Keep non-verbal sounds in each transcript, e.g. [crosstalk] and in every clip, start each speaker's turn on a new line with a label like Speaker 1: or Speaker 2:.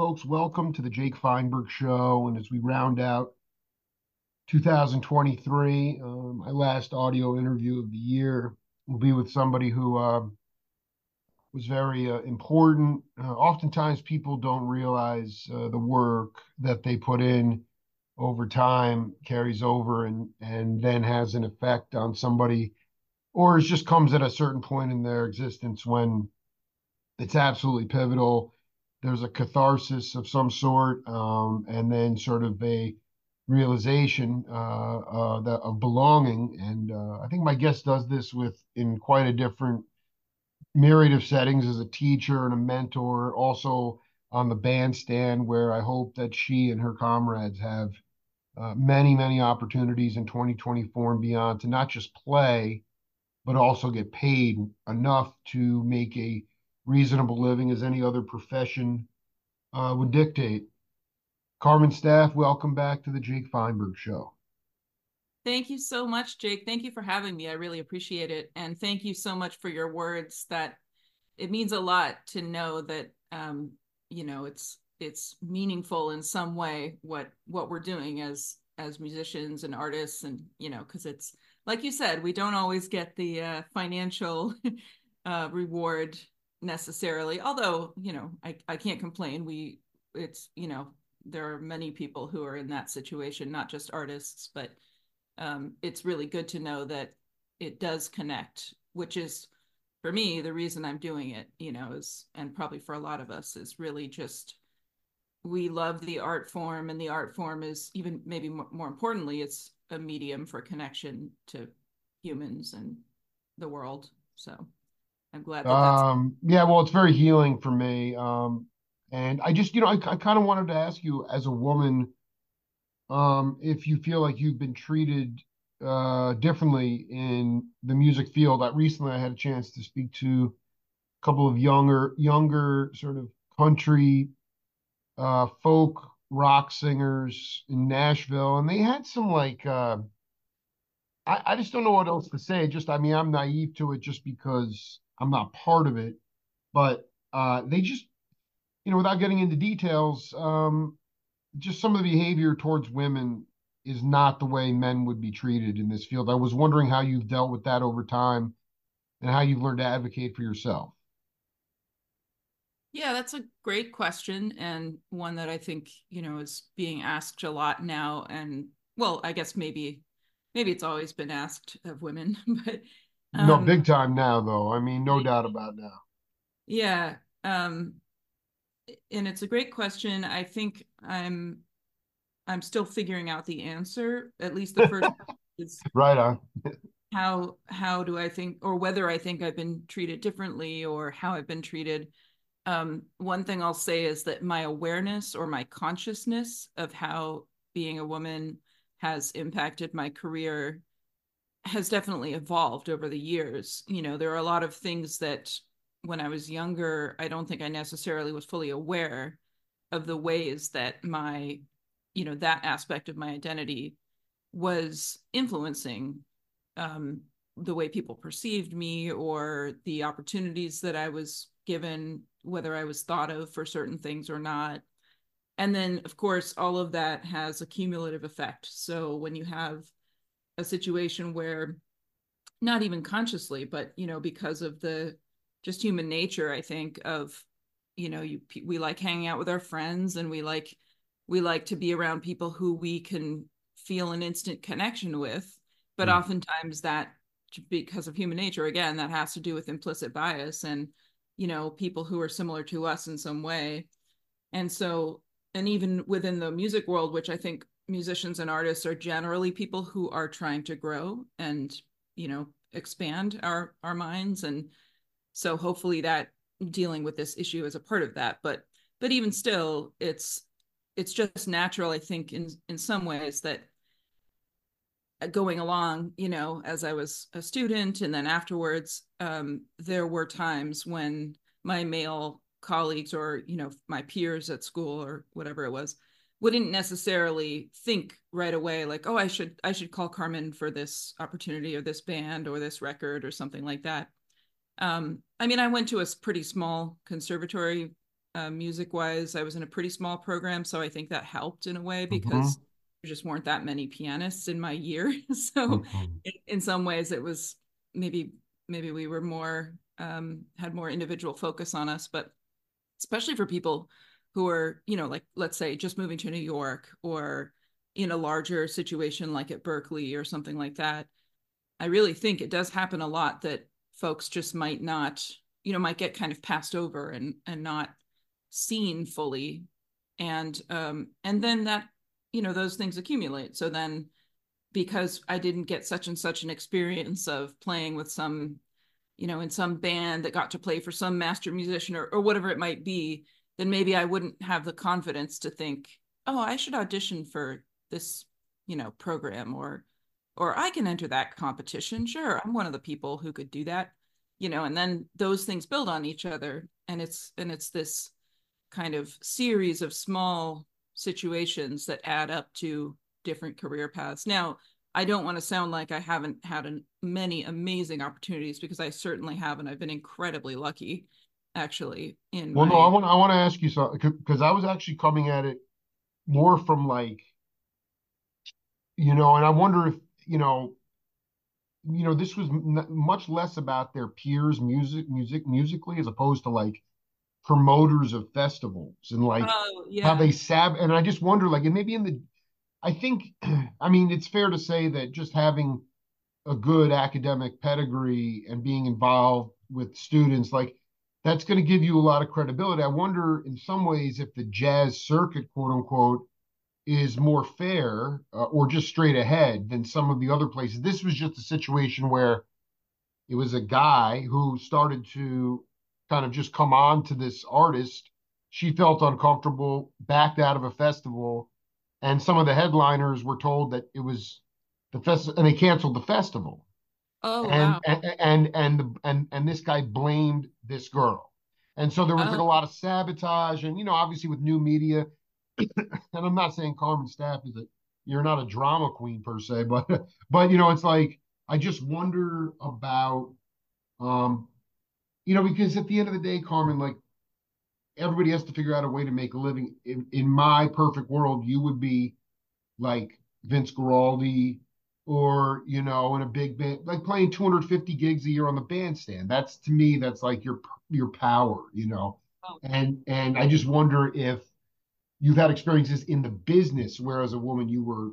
Speaker 1: folks, welcome to the Jake Feinberg Show. And as we round out 2023, um, my last audio interview of the year will be with somebody who uh, was very uh, important. Uh, oftentimes, people don't realize uh, the work that they put in over time carries over and and then has an effect on somebody, or it just comes at a certain point in their existence when it's absolutely pivotal. There's a catharsis of some sort, um, and then sort of a realization uh, uh, that, of belonging. And uh, I think my guest does this with in quite a different myriad of settings as a teacher and a mentor, also on the bandstand, where I hope that she and her comrades have uh, many, many opportunities in 2024 and beyond to not just play, but also get paid enough to make a reasonable living as any other profession uh, would dictate. Carmen Staaf, welcome back to the Jake Feinberg Show.
Speaker 2: Thank you so much, Jake. Thank you for having me. I really appreciate it. And thank you so much for your words that it means a lot to know that um, you know, it's it's meaningful in some way what what we're doing as as musicians and artists and you know, because it's like you said, we don't always get the uh, financial [laughs] uh, reward necessarily. Although, you know, I, I can't complain. We it's, you know, there are many people who are in that situation, not just artists, but um, it's really good to know that it does connect, which is for me the reason I'm doing it. You know, is and probably for a lot of us is really just we love the art form, and the art form is even maybe more, more importantly, it's a medium for connection to humans and the world. So I'm glad. That
Speaker 1: um, yeah, well, it's very healing for me. Um, and I just, you know, I, I kind of wanted to ask you as a woman um, if you feel like you've been treated uh, differently in the music field. That recently I had a chance to speak to a couple of younger, younger sort of country, uh, folk rock singers in Nashville, and they had some like, uh, I, I just don't know what else to say. Just, I mean, I'm naive to it just because I'm not part of it, but uh, they just, you know, without getting into details, um, just some of the behavior towards women is not the way men would be treated in this field. I was wondering how you've dealt with that over time and how you've learned to advocate for yourself.
Speaker 2: Yeah, that's a great question and one that I think, you know, is being asked a lot now and well, I guess maybe maybe it's always been asked of women, [laughs] but
Speaker 1: um, no big time now though. I mean, no doubt about now.
Speaker 2: Yeah. Um and it's a great question. I think I'm I'm still figuring out the answer. At least the first [laughs] is
Speaker 1: right on.
Speaker 2: how how do I think or whether I think I've been treated differently or how I've been treated. Um, one thing I'll say is that my awareness or my consciousness of how being a woman has impacted my career has definitely evolved over the years. You know, there are a lot of things that when I was younger, I don't think I necessarily was fully aware of the ways that my, you know, that aspect of my identity was influencing um, the way people perceived me or the opportunities that I was given, whether I was thought of for certain things or not. And then, of course, all of that has a cumulative effect. So when you have a situation where, not even consciously, but you know, because of the just human nature i think of you know you we like hanging out with our friends and we like we like to be around people who we can feel an instant connection with but mm. oftentimes that because of human nature again that has to do with implicit bias and you know people who are similar to us in some way and so and even within the music world which i think musicians and artists are generally people who are trying to grow and you know expand our our minds. And so hopefully that dealing with this issue is a part of that. But but even still it's it's just natural i think in in some ways that going along you know as i was a student and then afterwards um, there were times when my male colleagues or you know my peers at school or whatever it was wouldn't necessarily think right away like oh i should i should call carmen for this opportunity or this band or this record or something like that um, I mean, I went to a pretty small conservatory uh, music wise. I was in a pretty small program, so I think that helped in a way because mm-hmm. there just weren't that many pianists in my year. [laughs] so mm-hmm. in, in, some ways, it was maybe maybe we were more um, had more individual focus on us, but especially for people who are you know like let's say just moving to New York or in a larger situation like at Berklee or something like that. I really think it does happen a lot that folks just might not you know might get kind of passed over and and not seen fully and um and then that you know those things accumulate so then because i didn't get such and such an experience of playing with some you know in some band that got to play for some master musician or, or whatever it might be then maybe i wouldn't have the confidence to think oh i should audition for this you know program or or i can enter that competition sure i'm one of the people who could do that you know and then those things build on each other and it's and it's this kind of series of small situations that add up to different career paths. Now, I don't want to sound like I haven't had an, many amazing opportunities because I certainly have, and I've been incredibly lucky, actually. In
Speaker 1: well, my... no, I want I want to ask you something because I was actually coming at it more from like, you know, and I wonder if you know, you know, this was m- much less about their peers' music, music, musically, as opposed to like promoters of festivals and like oh, yeah. how they sab and I just wonder like and maybe in the I think [clears throat] I mean it's fair to say that just having a good academic pedigree and being involved with students like that's going to give you a lot of credibility. I wonder in some ways if the jazz circuit quote unquote is more fair uh, or just straight ahead than some of the other places. This was just a situation where it was a guy who started to kind of just come on to this artist. She felt uncomfortable, backed out of a festival, and some of the headliners were told that it was the festival, and they canceled the festival.
Speaker 2: Oh
Speaker 1: and,
Speaker 2: wow!
Speaker 1: And and and and and this guy blamed this girl, and so there was oh. like a lot of sabotage, and you know, obviously with new media, [coughs] and I'm not saying Carmen Staaf is a you're not a drama queen per se, but [laughs] but you know, it's like I just wonder about um you know, because at the end of the day, Carmen, like everybody has to figure out a way to make a living. In, in my perfect world, you would be like Vince Guaraldi or, you know, in a big band, like playing 250 gigs a year on the bandstand. That's to me, that's like your your power, you know. Oh. And and I just wonder if you've had experiences in the business where as a woman you were,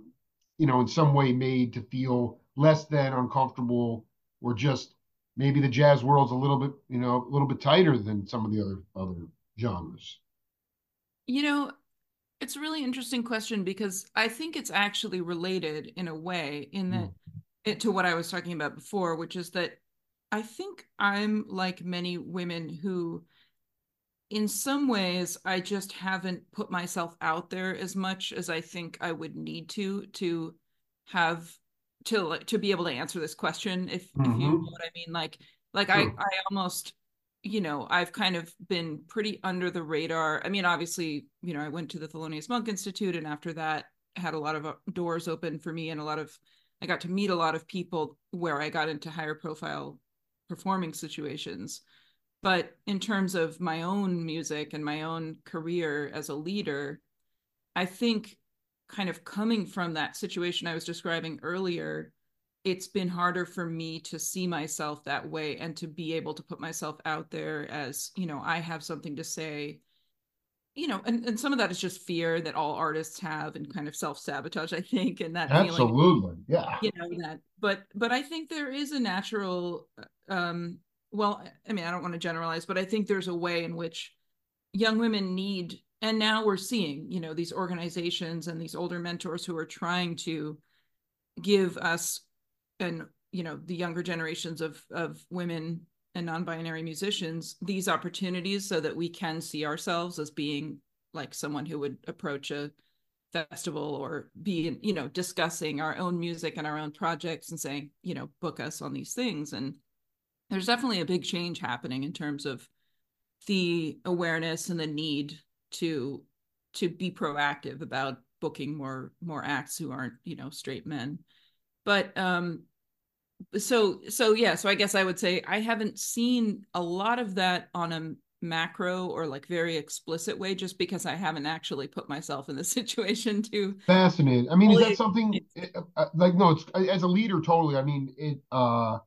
Speaker 1: you know, in some way made to feel less than uncomfortable or just maybe the jazz world's a little bit, you know, a little bit tighter than some of the other other genres?
Speaker 2: You know, it's a really interesting question because I think it's actually related in a way in that mm. it, to what I was talking about before, which is that I think I'm like many women who in some ways I just haven't put myself out there as much as I think I would need to to have to like to be able to answer this question if, mm-hmm. if you mm-hmm. know what i mean like like sure. i i almost you know i've kind of been pretty under the radar. I mean obviously you know i went to the thelonious monk institute and after that had a lot of uh, doors open for me and a lot of i got to meet a lot of people where i got into higher profile performing situations. But in terms of my own music and my own career as a leader i think kind of coming from that situation I was describing earlier, it's been harder for me to see myself that way and to be able to put myself out there as, you know, I have something to say. You know, and, and some of that is just fear that all artists have and kind of self-sabotage, I think, and that
Speaker 1: absolutely, feeling, yeah.
Speaker 2: You know, that but but I think there is a natural um well, I mean, I don't want to generalize, but I think there's a way in which young women need and now we're seeing you know these organizations and these older mentors who are trying to give us and you know the younger generations of of women and non-binary musicians these opportunities so that we can see ourselves as being like someone who would approach a festival or be you know discussing our own music and our own projects and saying you know book us on these things. And there's definitely a big change happening in terms of the awareness and the need to to be proactive about booking more more acts who aren't you know straight men but um so so yeah so i guess i would say i haven't seen a lot of that on a macro or like very explicit way just because I haven't actually put myself in the [laughs] situation to
Speaker 1: fascinating. I mean, is that something uh, uh, like no, it's as a leader totally. I mean, it uh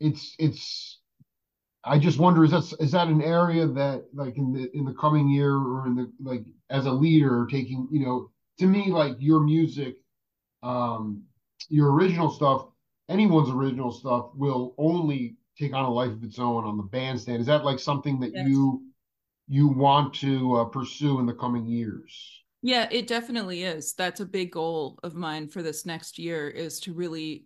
Speaker 1: it's it's I just wonder is that is that an area that like in the in the coming year or in the like as a leader taking, you know, to me like your music um your original stuff, anyone's original stuff will only take on a life of its own on the bandstand. Is that like something that yes. you you want to uh, pursue in the coming years?
Speaker 2: Yeah, it definitely is. That's a big goal of mine for this next year is to really,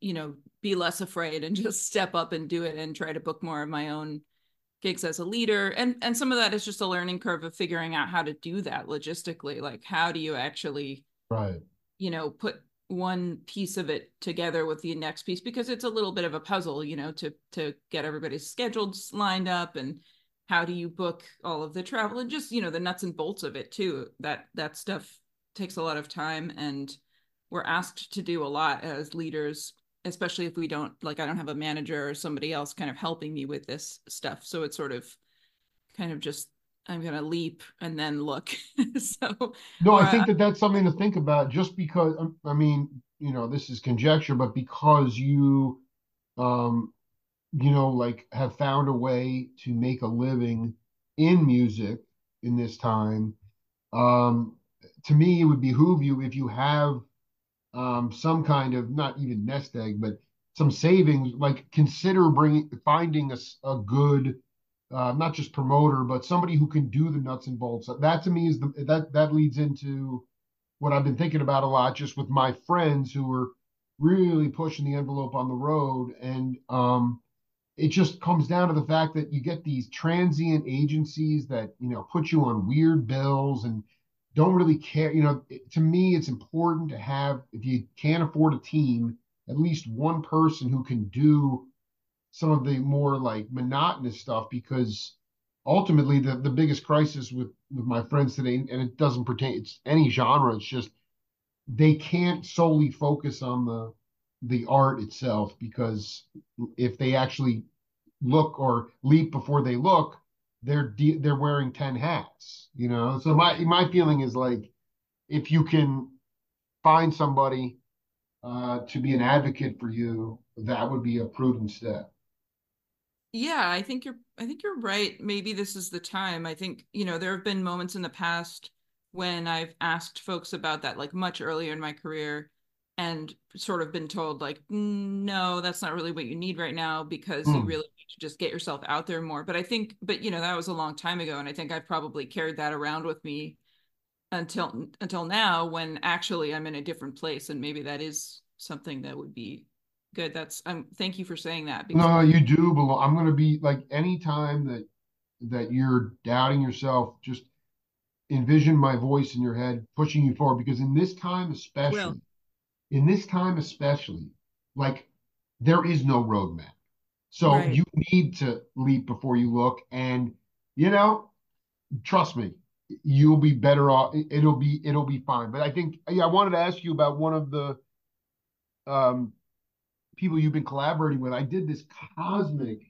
Speaker 2: you know, be less afraid and [laughs] just step up and do it and try to book more of my own gigs as a leader and and some of that is just a learning curve of figuring out how to do that logistically like how do you actually
Speaker 1: right
Speaker 2: you know put one piece of it together with the next piece because it's a little bit of a puzzle you know to to get everybody's schedules lined up and how do you book all of the travel and just you know the nuts and bolts of it too. That that stuff takes a lot of time and we're asked to do a lot as leaders especially if we don't like i don't have a manager or somebody else kind of helping me with this stuff. So it's sort of kind of just I'm going to leap and then look. [laughs] so
Speaker 1: no, I think that that's something to think about. Just because um, I mean, you know, this is conjecture, but because you, um, you know, like have found a way to make a living in music in this time, um, to me, it would behoove you if you have um, some kind of not even nest egg, but some savings. Like consider bringing finding a, a good uh, not just promoter, but somebody who can do the nuts and bolts. That to me is the that that leads into what I've been thinking about a lot, just with my friends who are really pushing the envelope on the road, and um, it just comes down to the fact that you get these transient agencies that you know put you on weird bills and don't really care. You know, to me, it's important to have if you can't afford a team, at least one person who can do some of the more like monotonous stuff because ultimately the, the biggest crisis with with my friends today and it doesn't pertain it's any genre it's just they can't solely focus on the the art itself because if they actually look or leap before they look they're de- they're wearing 10 hats you know? So my my feeling is like if you can find somebody uh, to be an advocate for you that would be a prudent step
Speaker 2: yeah, I think you're I think you're right. Maybe this is the time. I think, you know, there have been moments in the past when I've asked folks about that like much earlier in my career and sort of been told like no, that's not really what you need right now because mm. you hmm. really need to just get yourself out there more. But I think but you know, that was a long time ago and I think I've probably carried that around with me until until now when actually I'm in a different place and maybe that is something that would be good. That's um thank you for saying that.
Speaker 1: Because- no, you do belong. I'm gonna be like anytime that that you're doubting yourself, just envision my voice in your head pushing you forward because in this time especially in this time especially like there is no roadmap so right. you need to leap before you look and you know trust me you'll be better off it'll be it'll be fine but i think yeah, i wanted to ask you about one of the um people you've been collaborating with. I did this cosmic,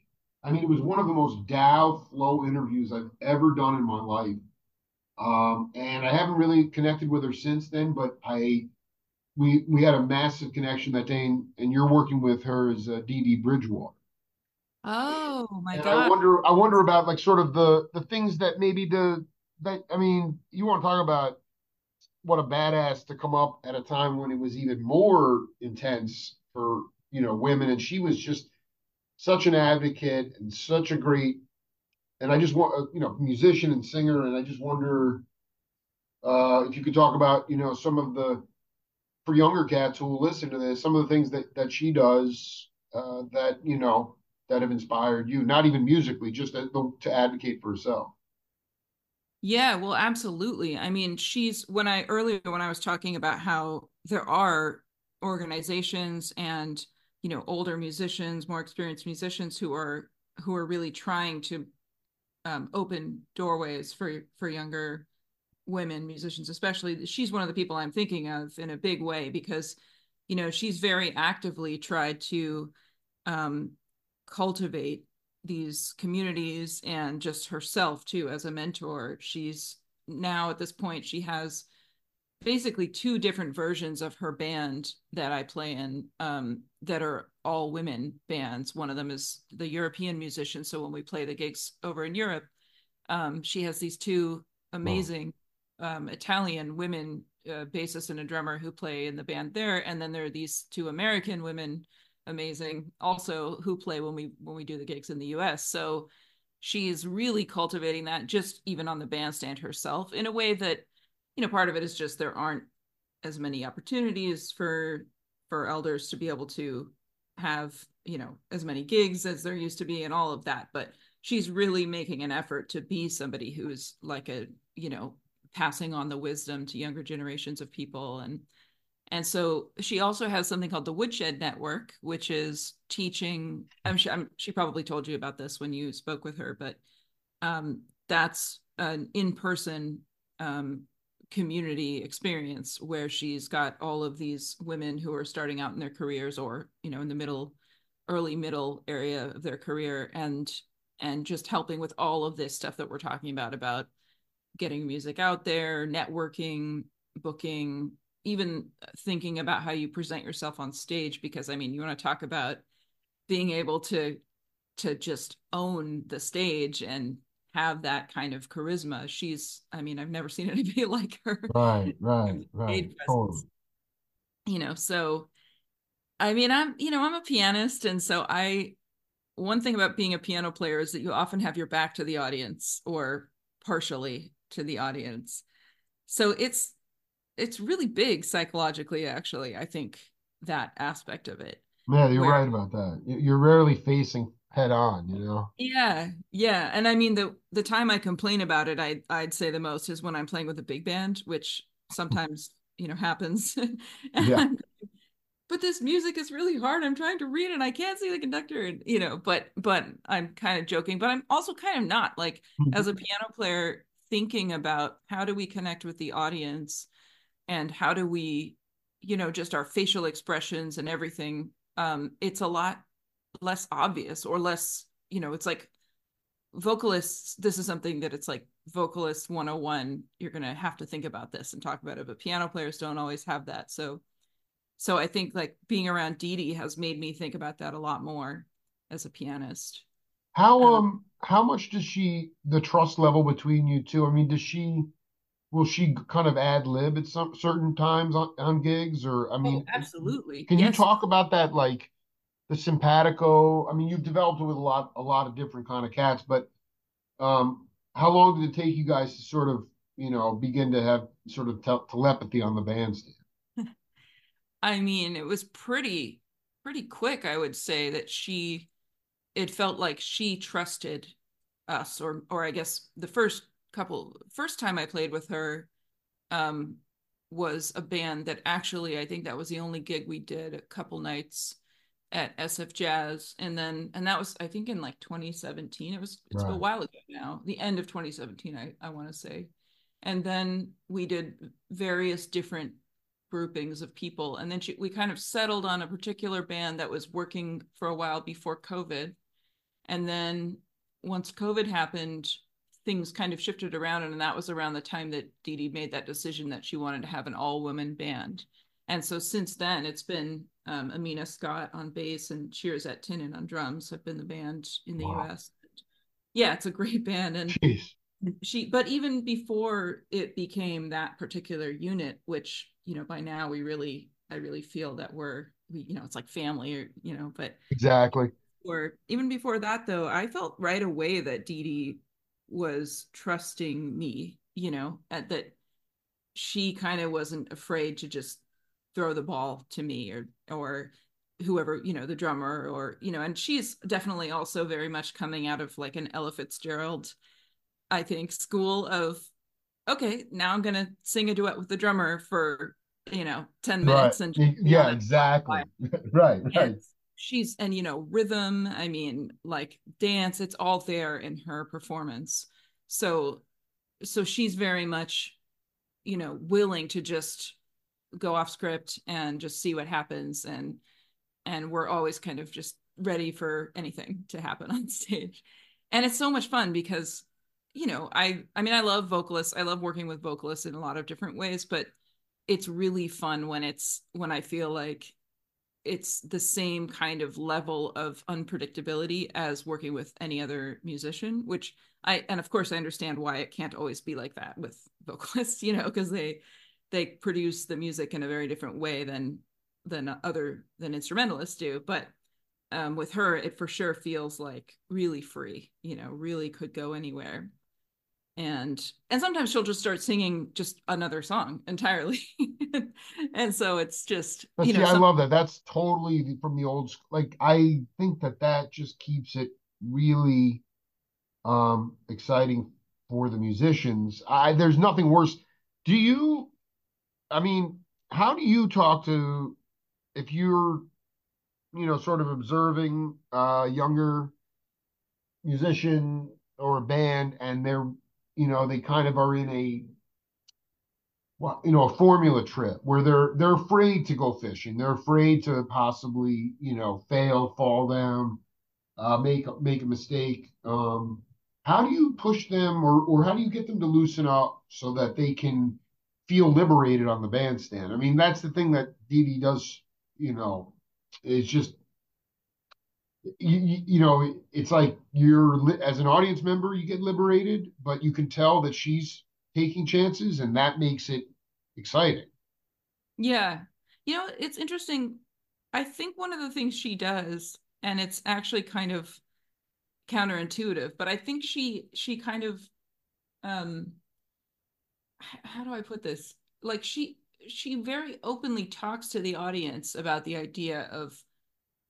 Speaker 1: I mean, it was one of the most Dow flow interviews I've ever done in my life. Um, and I haven't really connected with her since then, but I we we had a massive connection that day, and, and you're working with her as uh, Dee Dee Bridgewater.
Speaker 2: Oh my
Speaker 1: and
Speaker 2: god!
Speaker 1: I wonder, I wonder about like sort of the the things that maybe the that I mean, you want to talk about what a badass to come up at a time when it was even more intense for you know women and she was just such an advocate and such a great and i just want uh, you know musician and singer and i just wonder uh if you could talk about you know some of the for younger cats who will listen to this some of the things that that she does uh that you know that have inspired you not even musically just to, to advocate for herself
Speaker 2: yeah, well, absolutely. I mean, she's when I earlier when I was talking about how there are organizations and you know older musicians more experienced musicians who are who are really trying to um, open doorways for for younger women musicians especially she's one of the people i'm thinking of in a big way because you know she's very actively tried to um, cultivate these communities and just herself too as a mentor. She's now at this point she has basically two different versions of her band that I play in um, that are all women bands. One of them is the European musician. So when we play the gigs over in Europe, um, she has these two amazing wow. um, Italian women uh, bassist and a drummer who play in the band there, and then there are these two American women, amazing also who play when we when we do the gigs in the U.S. So she's really cultivating that just even on the bandstand herself in a way that you know part of it is just there aren't as many opportunities for for elders to be able to have you know as many gigs as there used to be and all of that. But she's really making an effort to be somebody who's like a you know passing on the wisdom to younger generations of people. And and so she also has something called the woodshed network which is teaching. I'm sure I'm, she probably told you about this when you spoke with her but um, that's an in-person um, community experience where she's got all of these women who are starting out in their careers or you know in the middle early middle area of their career and and just helping with all of this stuff that we're talking about about getting music out there networking booking even thinking about how you present yourself on stage. Because i mean you want to talk about being able to to just own the stage and have that kind of charisma. She's, I mean, I've never seen [laughs] anybody like her.
Speaker 1: Right, right, right. Totally.
Speaker 2: You know, so I mean, I'm, you know, I'm a pianist. And so I, one thing about being a piano player is that you often have your back to the audience or partially to the audience. So it's, it's really big psychologically, actually, I think that aspect of it.
Speaker 1: Yeah, you're where, right about that. You're rarely facing head on, you know?
Speaker 2: Yeah, yeah. And I mean the the time I complain about it, I I'd say the most is when I'm playing with a big band, which sometimes, you know, happens. [laughs] yeah. But this music is really hard. I'm trying to read and I can't see the conductor, and you know, but but I'm kind of joking, but I'm also kind of not like mm-hmm. as a piano player thinking about how do we connect with the audience and how do we, you know, just our facial expressions and everything. Um, it's a lot less obvious or less you know it's like vocalists this is something that it's like vocalist 101 you're going to have to think about this and talk about it but piano players don't always have that. So so i think like being around Dee Dee has made me think about that a lot more as a pianist.
Speaker 1: How um, um how much does she the trust level between you two i mean does she will she kind of ad lib at some certain times on, on gigs or i oh, mean
Speaker 2: oh, absolutely.
Speaker 1: can yes. you talk about that like the simpatico. I mean, you've developed it with a lot, a lot of different kind of cats. But um, how long did it take you guys to sort of, you know, begin to have sort of te- telepathy on the bandstand? [laughs]
Speaker 2: I mean, it was pretty, pretty quick. I would say that she, it felt like she trusted us, or, or I guess the first couple, first time I played with her, um, was a band that actually I think that was the only gig we did a couple nights at SF Jazz, and then and that was I think in like 2017. It was it's right. a while ago now, the end of 2017. I I want to say, and then we did various different groupings of people, and then she, we kind of settled on a particular band that was working for a while before COVID, and then once COVID happened, things kind of shifted around, and that was around the time that Dee Dee made that decision that she wanted to have an all women band. And so since then, it's been um, Amina Scott on bass and Shirazette Tinnin on drums have been the band in the wow. US. Yeah, it's a great band. And Jeez. she, but even before it became that particular unit, which, you know, by now we really, I really feel that we're, we, you know, it's like family or, you know, but
Speaker 1: exactly.
Speaker 2: Or even before that, though, I felt right away that Dee Dee was trusting me, you know, at that she kind of wasn't afraid to just throw the ball to me or or whoever you know the drummer or you know and she's definitely also very much coming out of like an ella fitzgerald i think school of okay now i'm gonna sing a duet with the drummer for you know 10 minutes [laughs] [laughs]
Speaker 1: right. and yeah exactly. Right right. and
Speaker 2: she's and you know rhythm i mean like dance it's all there in her performance. So so she's very much you know willing to just go off script and just see what happens. And and we're always kind of just ready for anything to happen [laughs] on stage. And it's so much fun because you know i i mean i love vocalists. I love working with vocalists in a lot of different ways but it's really fun when it's when i feel like it's the same kind of level of unpredictability as working with any other musician which i and of course i understand why it can't always be like that with vocalists [laughs] you know because they they produce the music in a very different way than than other than instrumentalists do but um, with her it for sure feels like really free you know really could go anywhere and and sometimes she'll just start singing just another song entirely [laughs] and so it's just
Speaker 1: but
Speaker 2: you
Speaker 1: see,
Speaker 2: know
Speaker 1: I
Speaker 2: some,
Speaker 1: love that. That's totally from the old. Like I think that that just keeps it really um exciting for the musicians. I there's nothing worse. Do you? I mean, how do you talk to if you're you know sort of observing a younger musician or a band and they're you know they kind of are in a well, you know, a formula trip where they're they're afraid to go fishing. They're afraid to possibly, you know, fail, fall down, uh, make make a mistake. Um, how do you push them, or or how do you get them to loosen up so that they can feel liberated on the bandstand? I mean, that's the thing that Dee does. You know, it's just you, you know, it's like you're as an audience member, you get liberated, but you can tell that she's taking chances, and that makes it exciting.
Speaker 2: yeah you know it's interesting i think one of the things she does and it's actually kind of counterintuitive but i think she she kind of um how do i put this? Like she she very openly talks to the audience about the idea of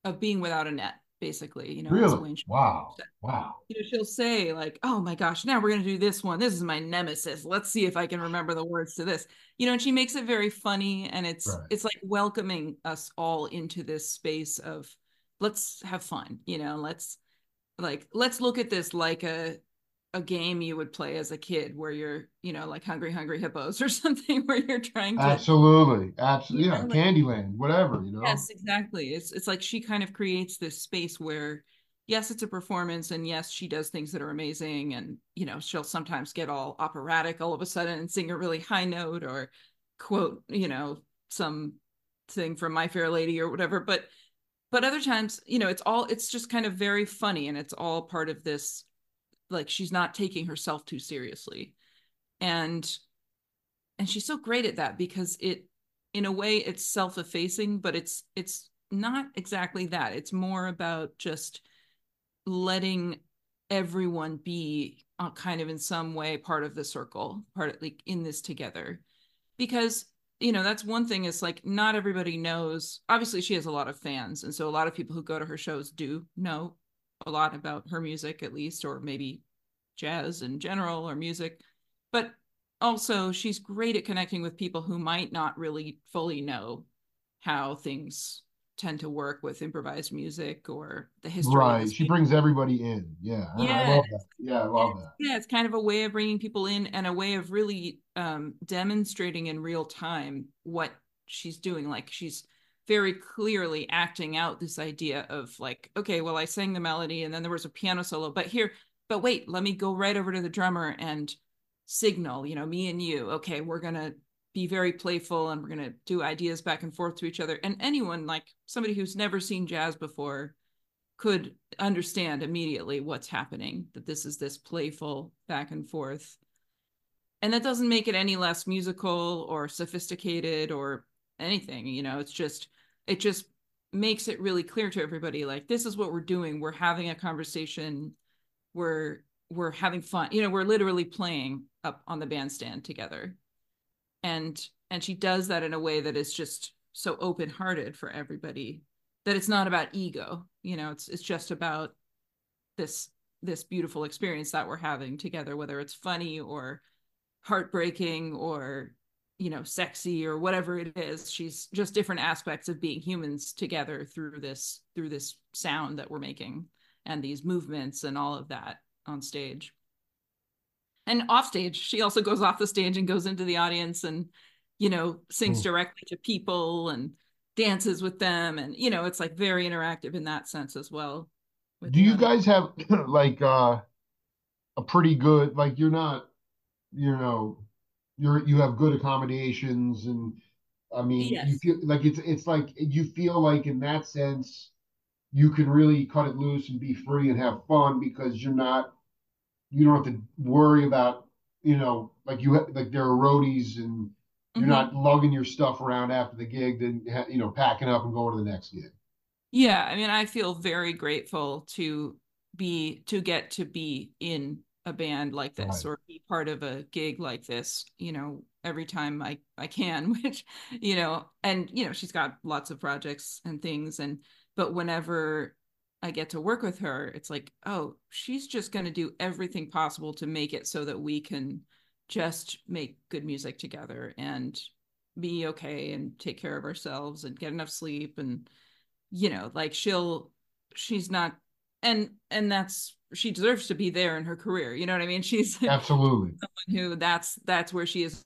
Speaker 2: of being without a net basically you know
Speaker 1: really? wow. Wow.
Speaker 2: you know she'll say like oh my gosh now we're going to do this one. This is my nemesis. Let's see if i can remember the words to this. You know and she makes it very funny and it's right. it's like welcoming us all into this space of let's have fun you know let's like let's look at this like a a game you would play as a kid where you're you know like hungry hungry hippos [laughs] or something where you're trying to
Speaker 1: absolutely. Absolutely yeah know, candyland whatever you know?
Speaker 2: Yes exactly. It's it's like she kind of creates this space where yes it's a performance and yes she does things that are amazing and you know she'll sometimes get all operatic all of a sudden and sing a really high note or quote you know some thing from my fair lady or whatever. But but other times you know it's all it's just kind of very funny and it's all part of this like she's not taking herself too seriously. And and she's so great at that because it in a way it's self-effacing but it's it's not exactly that. It's more about just letting everyone be uh, kind of in some way part of the circle part of like in this together. Because you know that's one thing is like not everybody knows obviously she has a lot of fans and so a lot of people who go to her shows do know a lot about her music at least or maybe jazz in general or music. But also she's great at connecting with people who might not really fully know how things tend to work with improvised music or the history
Speaker 1: right she brings everybody in. Yeah yeah I love that. Yeah i love that.
Speaker 2: yeah it's kind of a way of bringing people in and a way of really um, demonstrating in real time what she's doing. Like she's very clearly acting out this idea of like okay well i sang the melody and then there was a piano solo but here but wait let me go right over to the drummer and signal you know me and you. Okay we're gonna be very playful and we're gonna do ideas back and forth to each other. And anyone like somebody who's never seen jazz before could understand immediately what's happening that this is this playful back and forth. And that doesn't make it any less musical or sophisticated or anything you know it's just it just makes it really clear to everybody like this is what we're doing. We're having a conversation. We're we're having fun. You know we're literally playing up on the bandstand together. And and she does that in a way that is just so open hearted for everybody that it's not about ego. You know it's it's just about this this beautiful experience that we're having together whether it's funny or heartbreaking or you know sexy or whatever it is she's just different aspects of being humans together through this through this sound that we're making and these movements and all of that on stage. And off stage she also goes off the stage and goes into the audience and you know sings mm. directly to people and dances with them. And you know it's like very interactive in that sense as well
Speaker 1: do you guys have [clears throat] like uh a pretty good like you're not you know you're you have good accommodations and i mean yes. you feel like it's it's like you feel like in that sense you can really cut it loose and be free and have fun because you're not you don't have to worry about you know like you have, like there are roadies and you're mm-hmm. not lugging your stuff around after the gig, then you know packing up and going to the next gig.
Speaker 2: Yeah, I mean, I feel very grateful to be to get to be in a band like this right. or be part of a gig like this. You know, every time I I can, [laughs] which you know, and you know, she's got lots of projects and things, and but whenever I get to work with her, it's like, oh, she's just going to do everything possible to make it so that we can just make good music together and be okay and take care of ourselves and get enough sleep and you know like she'll she's not and and that's she deserves to be there in her career you know what i mean? [laughs] She's
Speaker 1: absolutely.
Speaker 2: someone who that's that's where she is.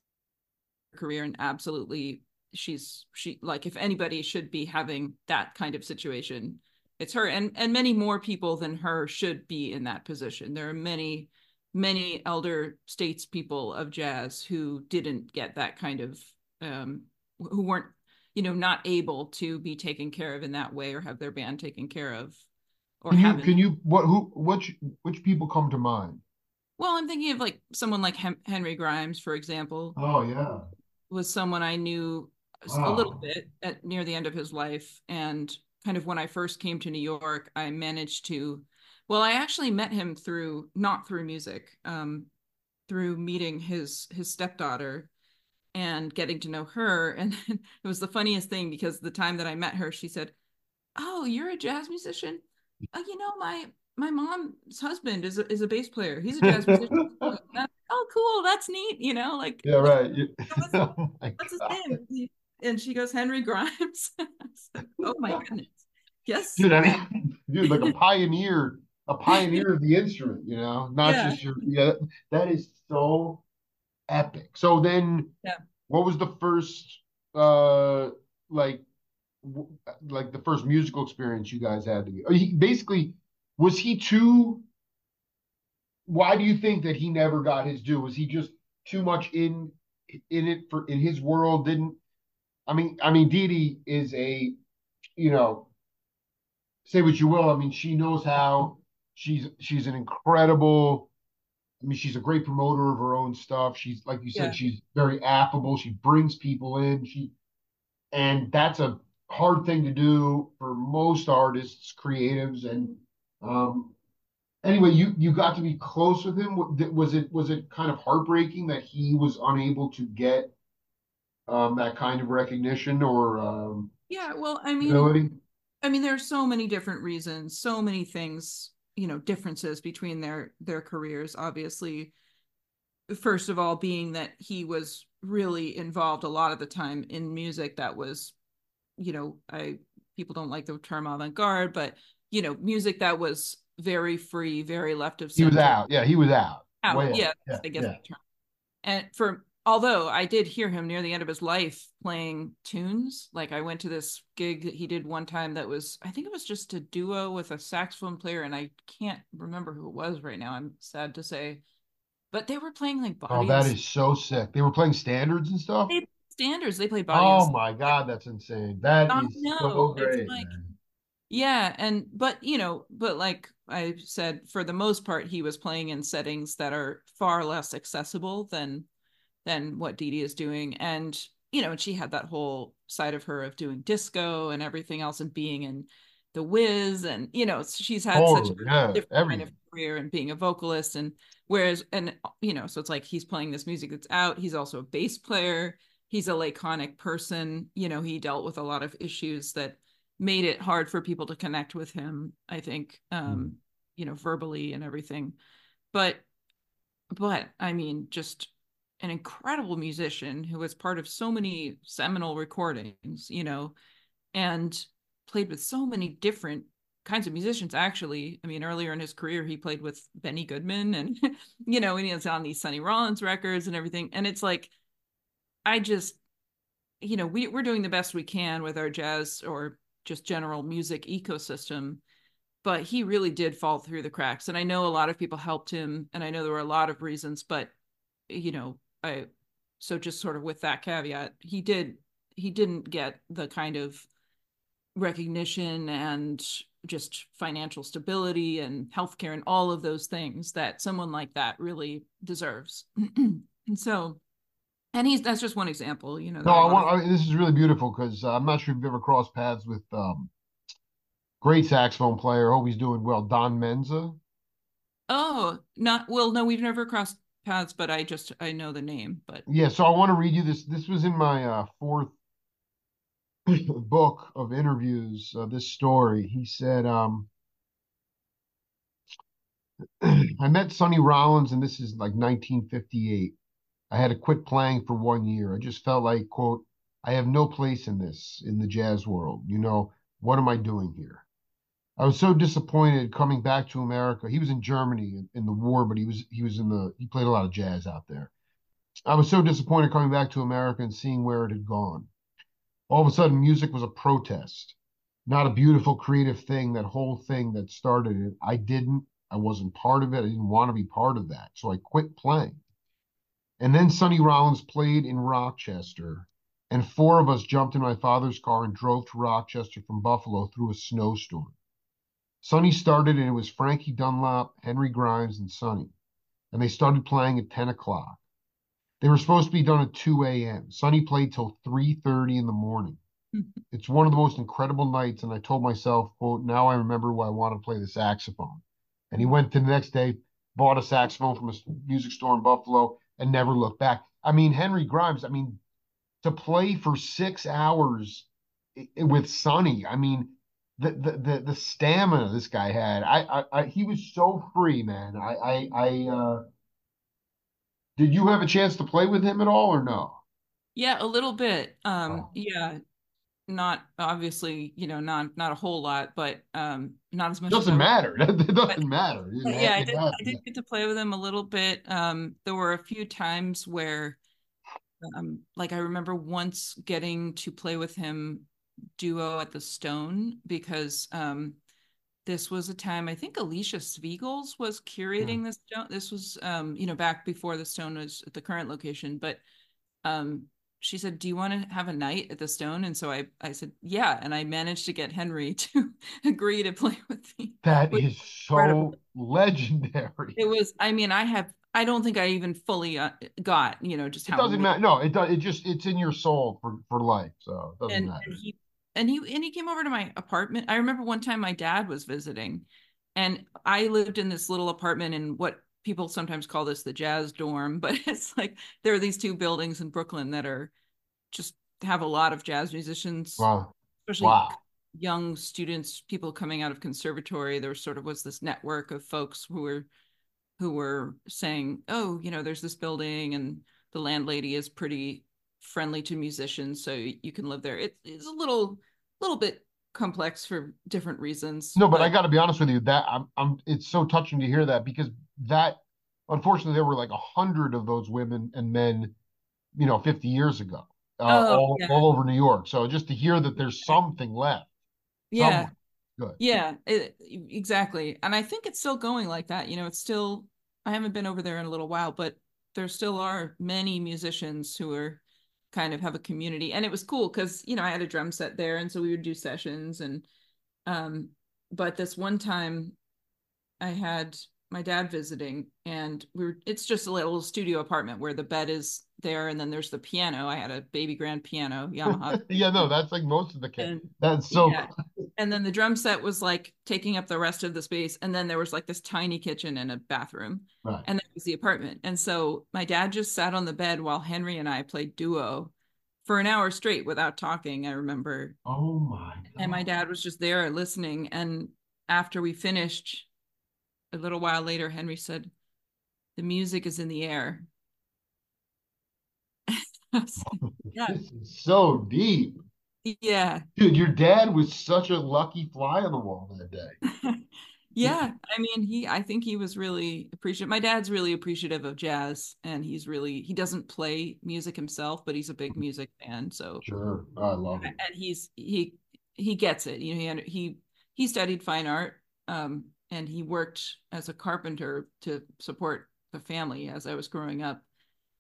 Speaker 2: Career and absolutely she's she like if anybody should be having that kind of situation it's her and and many more people than her should be in that position. There are many many elder states people of jazz who didn't get that kind of um, who weren't you know not able to be taken care of in that way or have their band taken care of
Speaker 1: or can you, can you what who which which people come to mind?
Speaker 2: Well i'm thinking of like someone like Hem- henry grimes for example.
Speaker 1: Oh yeah.
Speaker 2: Was someone i knew a little bit at near the end of his life and kind of when i first came to new york i managed to well, I actually met him through not through music, um, through meeting his his stepdaughter and getting to know her. [laughs] And it was the funniest thing because the time that I met her, she said, "Oh, you're a jazz musician? Oh, you know my my mom's husband is a, is a bass player. He's a jazz musician." [laughs] [laughs] oh, cool, that's neat. You know, like
Speaker 1: yeah, right. [laughs] what's,
Speaker 2: oh what's his name? And she goes, Henry Grimes. oh my goodness. Yes.
Speaker 1: Dude, I mean, dude, like a pioneer a pioneer of the instrument, you know, not yeah. just your yeah. That is so epic. So then,
Speaker 2: yeah.
Speaker 1: what was the first uh like like the first musical experience you guys had together? He, basically, was he too? Why do you think that he never got his due? Was he just too much in in it for in his world? Didn't I mean? I mean, Dee Dee is a you know say what you will. I mean, she knows how She's she's an incredible. I mean, she's a great promoter of her own stuff. She's like you said, yeah. she's very affable. She brings people in. She and that's a hard thing to do for most artists, creatives, and um, anyway, you you got to be close with him. Was it was it kind of heartbreaking that he was unable to get um, that kind of recognition or um,
Speaker 2: yeah? Well, I mean, ability? I mean, there are so many different reasons, so many things you know differences between their their careers obviously first of all being that he was really involved a lot of the time in music that was you know i people don't like the term avant-garde but you know music that was very free very left of
Speaker 1: center. he was out yeah he was out,
Speaker 2: out. yeah, yeah i guess yeah. and for although I did hear him near the end of his life playing tunes. Like I went to this gig that he did one time that was, I think it was just a duo with a saxophone player, and I can't remember who it was right now. I'm sad to say, but they were playing like
Speaker 1: bodies. Oh, that is so sick. They were playing standards and stuff.
Speaker 2: They standards. They play bodies.
Speaker 1: Oh my god, that's insane. That is so great. Like,
Speaker 2: yeah, and but you know, but like I said, for the most part, he was playing in settings that are far less accessible than than what Dee Dee is doing. And, you know, and she had that whole side of her of doing disco and everything else and being in the Wiz and, you know, she's had oh, such a yeah, different everything. kind of career and being a vocalist. And whereas, and, you know, so it's like he's playing this music that's out. He's also a bass player. He's a laconic person. You know, he dealt with a lot of issues that made it hard for people to connect with him, I think, um, mm. you know, verbally and everything. But, but I mean, just an incredible musician who was part of so many seminal recordings, you know, and played with so many different kinds of musicians actually i mean earlier in his career he played with benny goodman and [laughs] you know and he was on these sonny rollins records and everything and it's like i just you know, we we're doing the best we can with our jazz or just general music ecosystem but he really did fall through the cracks. And i know a lot of people helped him and i know there were a lot of reasons but you know i so just sort of with that caveat he did he didn't get the kind of recognition and just financial stability and healthcare and all of those things that someone like that really deserves. [clears throat] And so and he's that's just one example you know
Speaker 1: no i want I, this is really beautiful because uh, i'm not sure if you've ever crossed paths with um great saxophone player. Hope he's doing well. Don menza?
Speaker 2: Oh not well no we've never crossed paths but i just i know the name but
Speaker 1: yeah so i want to read you this this was in my uh fourth [clears throat] book of interviews uh, this story. He said um [clears throat] I met Sonny Rollins, and this is like 1958. I had to quit playing for one year. I just felt like, quote, I have no place in this, in the jazz world. You know, what am I doing here? I was so disappointed coming back to America. He was in Germany in, the war, but he was he was in the he played a lot of jazz out there. I was so disappointed coming back to America and seeing where it had gone. All of a sudden, music was a protest, not a beautiful creative thing. That whole thing that started it, I didn't. I wasn't part of it. I didn't want to be part of that, so I quit playing. And then Sonny Rollins played in Rochester, and four of us jumped in my father's car and drove to Rochester from Buffalo through a snowstorm. Sonny started, and it was Frankie Dunlop, Henry Grimes, and Sonny. And they started playing at 10 o'clock. They were supposed to be done at 2 a.m. Sonny played till 3:30 in the morning. [laughs] it's one of the most incredible nights, and I told myself, quote, now I remember why I want to play the saxophone. And he went to the next day, bought a saxophone from a music store in Buffalo, and never look back. I mean, Henry Grimes, I mean, to play for six hours with Sonny, I mean, the the the, the stamina this guy had. I, I, I he was so free, man. I I, I uh did you have a chance to play with him at all or no?
Speaker 2: Yeah, a little bit. Um oh. yeah, not obviously, you know, not not a whole lot, but um not as much. [laughs]
Speaker 1: Doesn't matter. it doesn't but, matter.
Speaker 2: yeah, I did, I did get to play with him a little bit. Um, there were a few times where, um, like I remember once getting to play with him duo at the Stone because um this was a time I think Alicia Svigals was curating yeah. the Stone. This was um, you know, back before the Stone was at the current location, but um she said, "Do you want to have a night at the Stone?" And so I, I said, "Yeah." And I managed to get Henry [laughs] to agree to play with me.
Speaker 1: That is so incredible. legendary.
Speaker 2: It was. I mean, I have. I don't think I even fully uh, got, you know, just
Speaker 1: how. It doesn't matter. No, it does. It just it's in your soul for for life. So it doesn't and, matter.
Speaker 2: And he and he and he came over to my apartment. I remember one time my dad was visiting, and I lived in this little apartment in what people sometimes call this the jazz dorm, [laughs] but it's like there are these two buildings in Brooklyn that are just have a lot of jazz musicians,
Speaker 1: wow.
Speaker 2: especially wow. young students, people coming out of conservatory. There sort of was this network of folks who were who were saying, "Oh, you know, there's this building, and the landlady is pretty friendly to musicians, so you can live there." It, it's a little little bit complex for different reasons.
Speaker 1: No, but, but I got to be honest with you. That I'm, I'm. It's so touching to hear that because that, unfortunately, there were like a hundred of those women and men, you know, 50 years ago, uh, oh, all, yeah. all over New York. So just to hear that there's something left.
Speaker 2: Yeah. Good. Yeah, it, exactly. And I think it's still going like that. You know, it's still. I haven't been over there in a little while, but there still are many musicians who are kind of have a community and it was cool because you know i had a drum set there and so we would do sessions and um but this one time i had my dad visiting and we were it's just a little studio apartment where the bed is there and then there's the piano. I had a baby grand piano yamaha. [laughs]
Speaker 1: Yeah no that's like most of the kids. That's so yeah. [laughs]
Speaker 2: and then the drum set was like taking up the rest of the space and then there was like this tiny kitchen and a bathroom. Right. and that was the apartment. And so my dad just sat on the bed while henry and i played duo for an hour straight without talking i remember.
Speaker 1: Oh my God.
Speaker 2: and my dad was just there listening and after we finished a little while later, Henry said, The music is in the air. [laughs]
Speaker 1: yeah. This is so deep.
Speaker 2: Yeah.
Speaker 1: Dude, your dad was such a lucky fly on the wall that day. [laughs]
Speaker 2: yeah, I mean, he I think he was really appreciative. My dad's really appreciative of jazz and he's really he doesn't play music himself, but he's a big music fan, so
Speaker 1: Sure. I love it.
Speaker 2: and he's he he gets it. You know, he he he studied fine art um and he worked as a carpenter to support the family as I was growing up.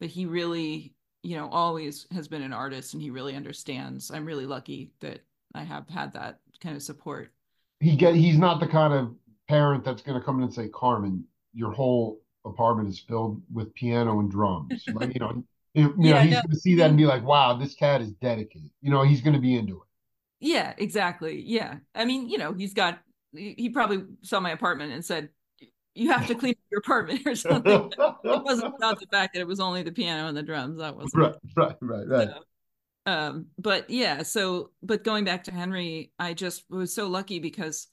Speaker 2: But he really, you know, always has been an artist and he really understands. I'm really lucky that I have had that kind of support.
Speaker 1: He get he's not the kind of parent that's going to come in and say, Carmen, your whole apartment is filled with piano and drums. [laughs] Like, you know, you know, he's
Speaker 2: no,
Speaker 1: going to see that and be like, wow, this cat is dedicated. You know, he's going to be into it.
Speaker 2: yeah, exactly. Yeah. I mean, you know, he's got he probably saw my apartment and said, you have to clean your apartment [laughs] or [laughs] something. It wasn't about the fact that it was only the piano and the drums. That wasn't
Speaker 1: Right, right, right, right.
Speaker 2: So, um, but yeah, so but going back to Henry, I just was so lucky because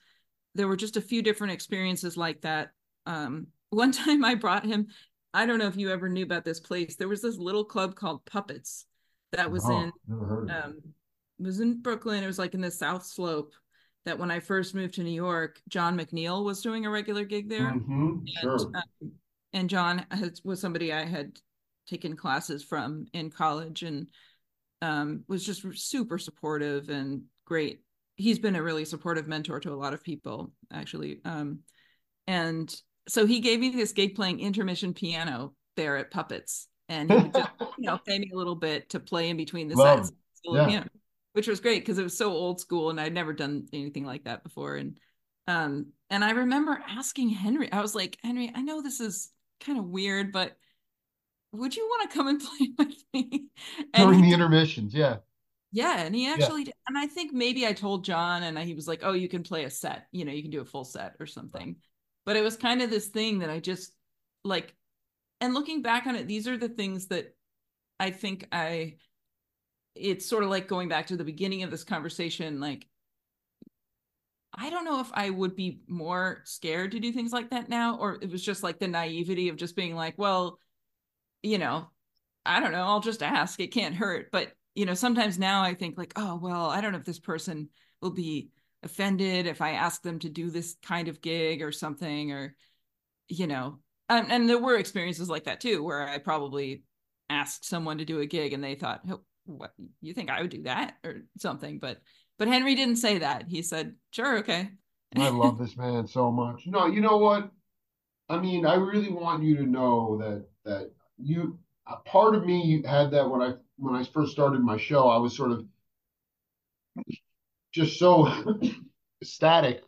Speaker 2: there were just a few different experiences like that. Um, one [laughs] time I brought him, I don't know if you ever knew about this place. There was this little club called Puppets that was in
Speaker 1: heard of
Speaker 2: um it was in Brooklyn. It was like in the South Slope that when I first moved to New York, John McNeil was doing a regular gig there.
Speaker 1: hmm
Speaker 2: And
Speaker 1: Sure.
Speaker 2: um, and John has, was somebody I had taken classes from in college and um, was just super supportive and great. He's been a really supportive mentor to a lot of people, actually. Um, and so he gave me this gig playing intermission piano there at Puppets, and he would just, you know, [laughs] pay me a little bit to play in between the
Speaker 1: Love
Speaker 2: sets,
Speaker 1: Yeah.
Speaker 2: Which was great because it was so old school, and I'd never done anything like that before. And um, and I remember asking Henry, I was like, Henry, I know this is kind of weird, but would you want to come and [laughs] play with me? And
Speaker 1: During
Speaker 2: he
Speaker 1: the intermissions. Yeah.
Speaker 2: yeah, and he
Speaker 1: Yeah.
Speaker 2: actually did. And I think maybe I told John and he was like, "Oh, you can play a set. You know, you can do a full set or something." But it was kind of this thing that I just like and looking back on it, these are the things that I think I it's sort of like going back to the beginning of this conversation like I don't know if I would be more scared to do things like that now or it was just like the naivety of just being like, well, you know, I don't know, I'll just ask. It can't hurt. But, you know, sometimes now I think like, oh, well, I don't know if this person will be offended if I ask them to do this kind of gig or something, or, you know, and, and there were experiences like that too, where I probably asked someone to do a gig and they thought, oh, what, you think I would do that or something? But, but Henry didn't say that. He said, sure, okay.
Speaker 1: I love this man so much. No, you know what? I mean, I really want you to know that that you part of me had that when I when I first started my show. I was sort of just so [coughs] ecstatic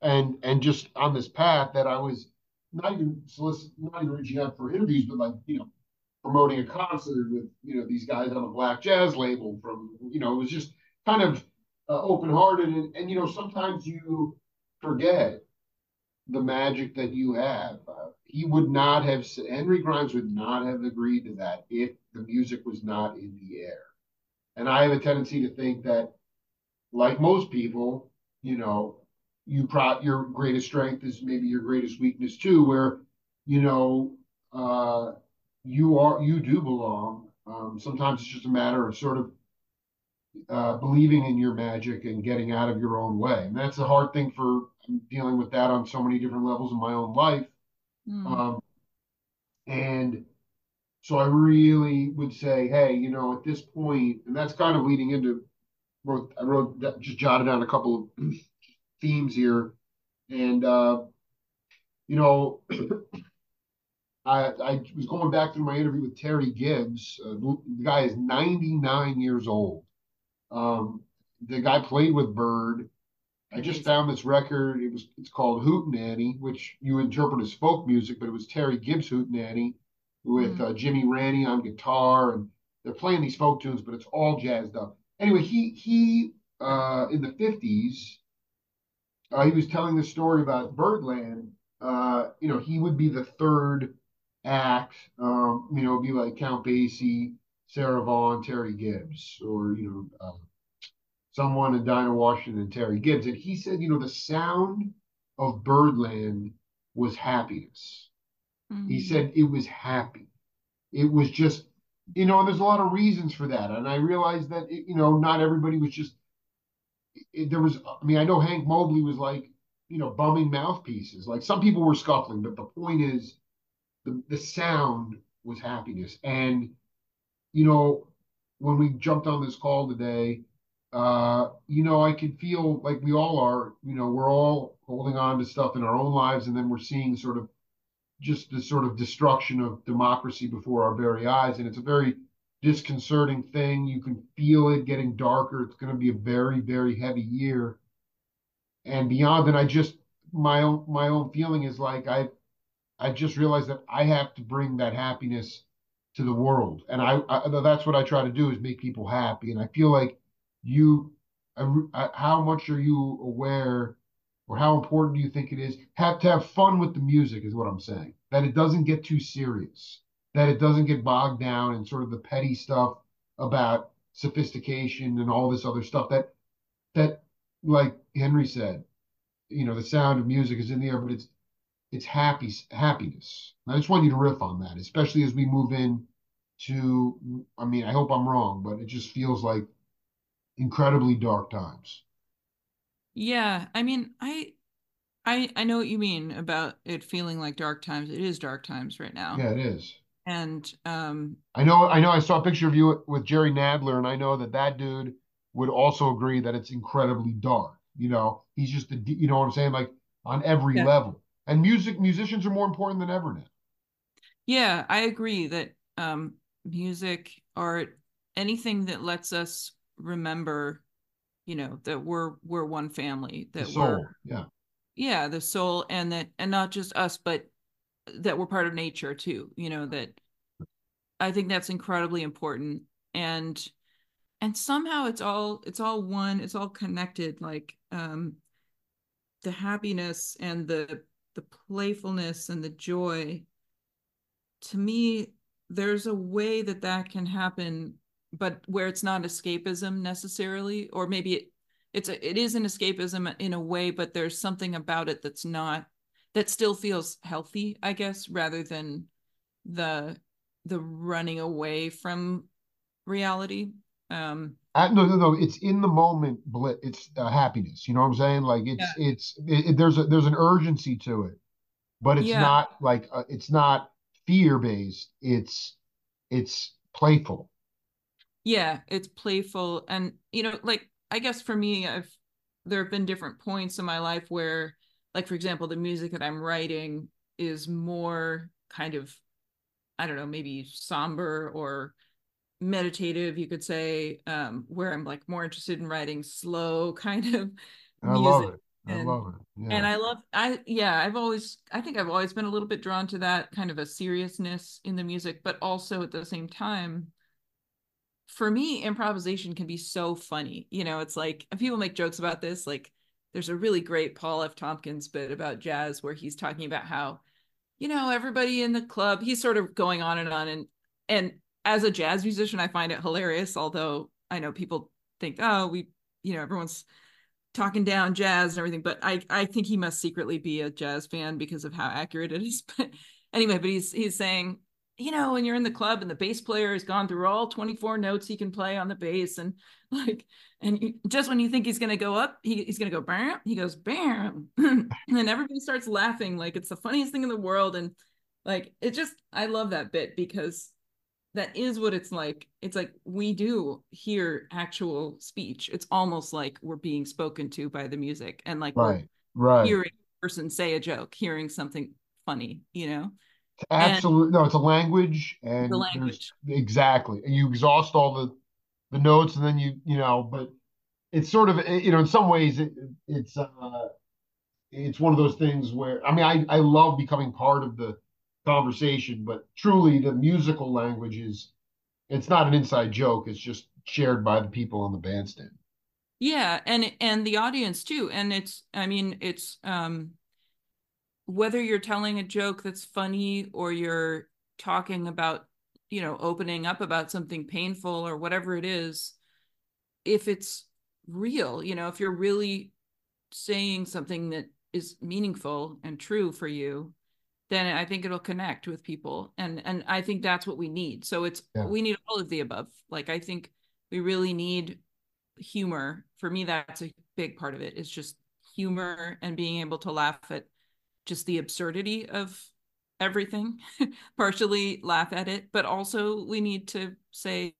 Speaker 1: and and just on this path that I was not even solicit, not even reaching out for interviews, but like you know promoting a concert with you know these guys on a black jazz label from you know it was just kind of uh, open hearted and, and you know sometimes you forget the magic that you have. Uh, he would not have Henry Grimes would not have agreed to that if the music was not in the air. And I have a tendency to think that, like most people, you know, you pro your greatest strength is maybe your greatest weakness too, where you know uh, you are you do belong. Um, sometimes it's just a matter of sort of uh, believing in your magic and getting out of your own way. And that's a hard thing for I'm dealing with that on so many different levels in my own life.
Speaker 2: Mm,
Speaker 1: Um, and so I really would say, hey, you know, at this point, and that's kind of leading into wrote I wrote that just jotted down a couple of [clears throat] themes here. And uh, you know, [clears throat] I I was going back through my interview with Terry Gibbs. Uh, the guy is 99 years old. Um, the guy played with Bird. I just found this record. It was it's called Hootenanny, which you interpret as folk music, but it was Terry Gibbs Hootenanny with
Speaker 2: Mm,
Speaker 1: uh, Jimmy Raney on guitar, and they're playing these folk tunes, but it's all jazzed up. Anyway, he he uh, in the fifties, uh, he was telling the story about Birdland. Uh, you know, he would be the third act. Um, you know, be like Count Basie, Sarah Vaughan, Terry Gibbs, or you know. Uh, someone in Dinah Washington Terry Gibbs, and he said, you know, the sound of Birdland was happiness. He
Speaker 2: mm,
Speaker 1: said it was happy. It was just, you know, and there's a lot of reasons for that. And I realized that, it, you know, not everybody was just, it, there was, I mean, I know Hank Mobley was like, you know, bumming mouthpieces. Like some people were scuffling, but the point is the, the sound was happiness. And, you know, when we jumped on this call today, uh, you know, I can feel like we all are, you know, we're all holding on to stuff in our own lives, and then we're seeing sort of just the sort of destruction of democracy before our very eyes. And it's a very disconcerting thing. You can feel it getting darker. It's going to be a very, very heavy year. And beyond that, I just my own my own feeling is like I I just realized that I have to bring that happiness to the world, and I, I that's what I try to do is make people happy. And I feel like you, how much are you aware, or how important do you think it is have to have fun with the music? Is what I'm saying. That it doesn't get too serious that it doesn't get bogged down in sort of the petty stuff about sophistication and all this other stuff that that like Henry said, you know, the sound of music is in the air, but it's it's happy happiness. I just want you to riff on that, especially as we move in to I mean, I hope I'm wrong, but it just feels like incredibly dark times.
Speaker 2: Yeah, I mean, I I I know what you mean about it feeling like dark times. It is dark times right now.
Speaker 1: Yeah, it is
Speaker 2: and um,
Speaker 1: I know I know I saw a picture of you with Jerry Nadler, and I know that that dude would also agree that it's incredibly dark. You know, he's just a, you know what I'm saying, like on every yeah. level. And music musicians are more important than ever now.
Speaker 2: Yeah, I agree that um, music, art, anything that lets us remember, you know, that we're we're one family. That
Speaker 1: the soul,
Speaker 2: we're
Speaker 1: yeah,
Speaker 2: yeah, the soul, and that and not just us, but that we're part of nature too you know that i think that's incredibly important and and somehow it's all it's all one it's all connected like um the happiness and the the playfulness and the joy to me there's a way that that can happen but where it's not escapism necessarily or maybe it, it's a, it is an escapism in a way but there's something about it that's not that still feels healthy, I guess, rather than the the running away from reality. Um
Speaker 1: no, no, no. It's in the moment. Blit. It's uh, happiness. You know what I'm saying? Like it's, yeah. it's. It, it, there's a there's an urgency to it, but it's yeah. not like uh, it's not fear based. It's it's playful.
Speaker 2: Yeah, it's playful, and you know, like I guess for me, I've there have been different points in my life where like for example the music that i'm writing is more kind of i don't know maybe somber or meditative you could say um where i'm like more interested in writing slow [laughs] kind of
Speaker 1: I music love it. I and, love it.
Speaker 2: Yeah. And I love I yeah, I've always I think I've always been a little bit drawn to that kind of a seriousness in the music, but also at the same time for me improvisation can be so funny. You know, it's like and people make jokes about this like there's a really great Paul F. Tompkins bit about jazz where he's talking about how, you know, everybody in the club, he's sort of going on and on. And and as a jazz musician, I find it hilarious, although I know people think, oh, we, you know, everyone's talking down jazz and everything, but I I think he must secretly be a jazz fan because of how accurate it is. [laughs] But anyway, but he's he's saying, you know, when you're in the club and the bass player has gone through all 24 notes he can play on the bass and [laughs] like and you, just when you think he's to go up he, he's to go bam he goes bam [laughs] and everybody starts laughing like it's the funniest thing in the world and like it just i love that bit because that is what it's like. It's like we do hear actual speech. It's almost like we're being spoken to by the music and like
Speaker 1: right right.
Speaker 2: hearing a person say a joke hearing something funny you know?
Speaker 1: Absolutely no it's a language and
Speaker 2: the language.
Speaker 1: Exactly and you exhaust all the the notes and then you you know but it's sort of you know in some ways it, it's uh it's one of those things where i mean i i love becoming part of the conversation but truly the musical language is it's not an inside joke it's just shared by the people on the bandstand.
Speaker 2: Yeah and and the audience too and it's i mean it's um whether you're telling a joke that's funny or you're talking about you know opening up about something painful or whatever it is if it's real you know if you're really saying something that is meaningful and true for you then i think it'll connect with people and and i think that's what we need. So it's yeah. we need all of the above. Like i think we really need humor. For me that's a big part of it it's just humor and being able to laugh at just the absurdity of everything, [laughs] partially laugh at it, but also we need to say,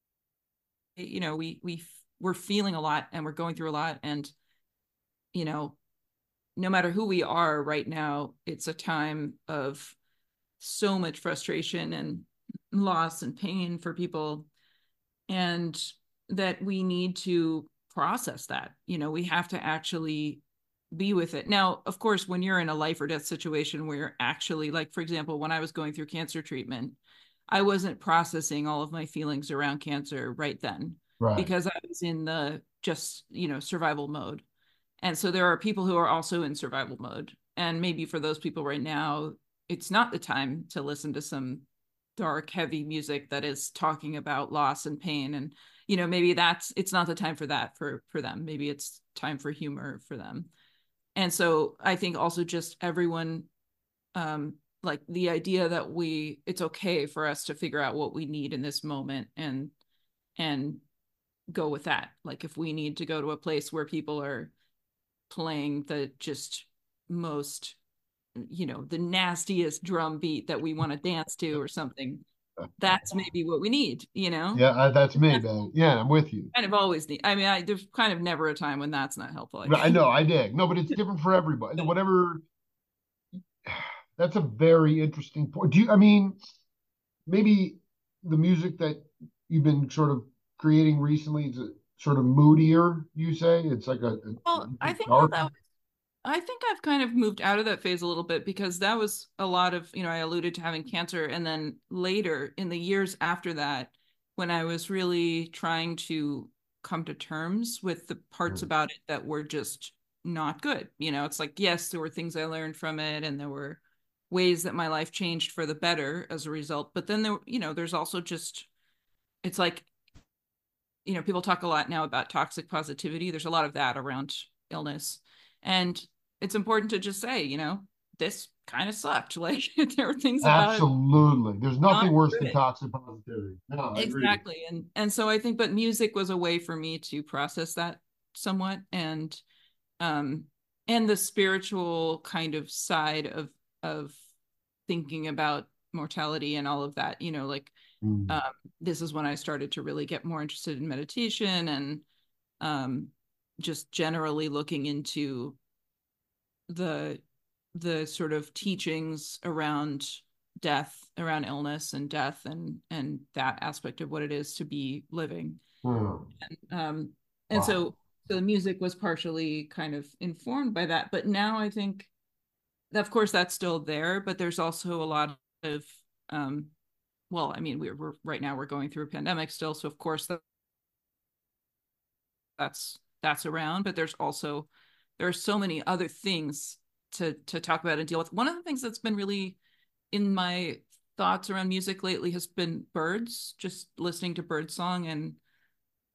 Speaker 2: you know, we we we're feeling a lot and we're going through a lot, and you know, no matter who we are right now, it's a time of so much frustration and loss and pain for people, and that we need to process that. You know, we have to actually be with it. Now, of course, when you're in a life or death situation where you're actually, like, for example, when I was going through cancer treatment, I wasn't processing all of my feelings around cancer right then right. because I was in the just, you know, survival mode. And so there are people who are also in survival mode. And maybe for those people right now, it's not the time to listen to some dark, heavy music that is talking about loss and pain. And, you know, maybe that's it's not the time for that for for them. Maybe it's time for humor for them and so i think also just everyone um like the idea that we it's okay for us to figure out what we need in this moment and and go with that like if we need to go to a place where people are playing the just most you know the nastiest drum beat that we want to dance to or something that's maybe what we need, you know?
Speaker 1: Yeah, uh, that's me, man. Yeah, I'm with you.
Speaker 2: Kind of always need. I mean, I, there's kind of never a time when that's not helpful.
Speaker 1: I, I know, I dig. No, but it's different for everybody. Whatever. That's a very interesting point. Do you? I mean, maybe the music that you've been sort of creating recently is sort of moodier. You say it's like a.
Speaker 2: Well,
Speaker 1: a
Speaker 2: I think that was I think I've kind of moved out of that phase a little bit because that was a lot of, you know, I alluded to having cancer. And then later in the years after that, when I was really trying to come to terms with the parts mm. about it that were just not good, you know, it's like, yes, there were things I learned from it and there were ways that my life changed for the better as a result. But then there, you know, there's also just, it's like, you know, people talk a lot now about toxic positivity. There's a lot of that around illness and it's important to just say, you know, this kind of sucked. [laughs] Like there were things
Speaker 1: absolutely. There's nothing worse than toxic positivity. No,
Speaker 2: exactly. And and so I think, but music was a way for me to process that somewhat, and um, and the spiritual kind of side of of thinking about mortality and all of that. You know, like mm. um, this is when I started to really get more interested in meditation and um, just generally looking into the the sort of teachings around death around illness and death and and that aspect of what it is to be living hmm. and um and wow. so so the music was partially kind of informed by that but now i think of course that's still there but there's also a lot of um well i mean we're, we're right now we're going through a pandemic still so of course that, that's that's around but there's also there are so many other things to to talk about and deal with. One of the things that's been really in my thoughts around music lately has been birds, just listening to bird song and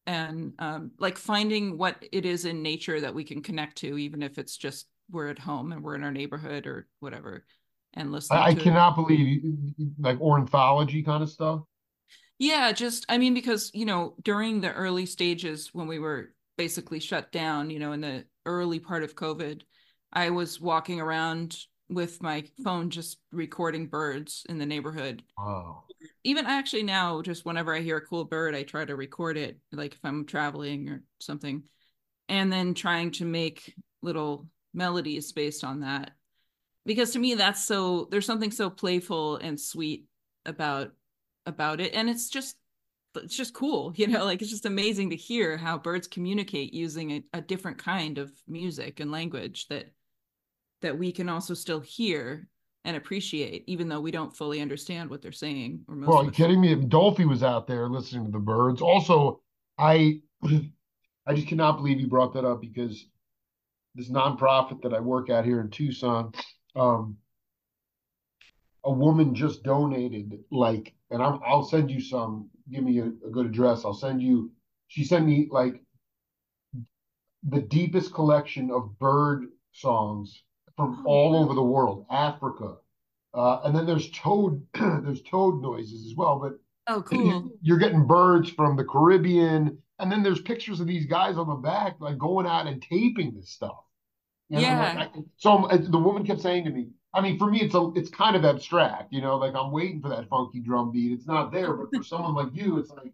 Speaker 2: and um, like finding what it is in nature that we can connect to, even if it's just we're at home and we're in our neighborhood or whatever, and listening.
Speaker 1: I, I cannot it. believe like ornithology kind of stuff.
Speaker 2: Yeah, just I mean because you know during the early stages when we were basically shut down, you know, in the early part of COVID, I was walking around with my phone just recording birds in the neighborhood.
Speaker 1: Wow.
Speaker 2: Even actually now, just whenever I hear a cool bird, I try to record it, like if I'm traveling or something, and then trying to make little melodies based on that. Because to me, that's so there's something so playful and sweet about about it, and it's just it's just cool, [laughs] you know, like it's just amazing to hear how birds communicate using a, a different kind of music and language that that we can also still hear and appreciate, even though we don't fully understand what they're saying.
Speaker 1: Or most well, are you kidding me? If Dolphy was out there listening to the birds, also, I, [clears throat] I just cannot believe you brought that up because this nonprofit that I work at here in Tucson, um, a woman just donated like, and I'm, I'll send you some give me a, a good address. I'll send you. She sent me like the deepest collection of bird songs from oh, all over the world, Africa, uh, and then there's toad [clears throat] there's toad noises as well. But
Speaker 2: oh, cool!
Speaker 1: You're getting birds from the Caribbean, and then there's pictures of these guys on the back like going out and taping this stuff.
Speaker 2: Yeah.
Speaker 1: Like, I, so uh, the woman kept saying to me, I mean, for me, it's a, it's kind of abstract, you know, like I'm waiting for that funky drum beat. It's not there, but for someone like you, it's like,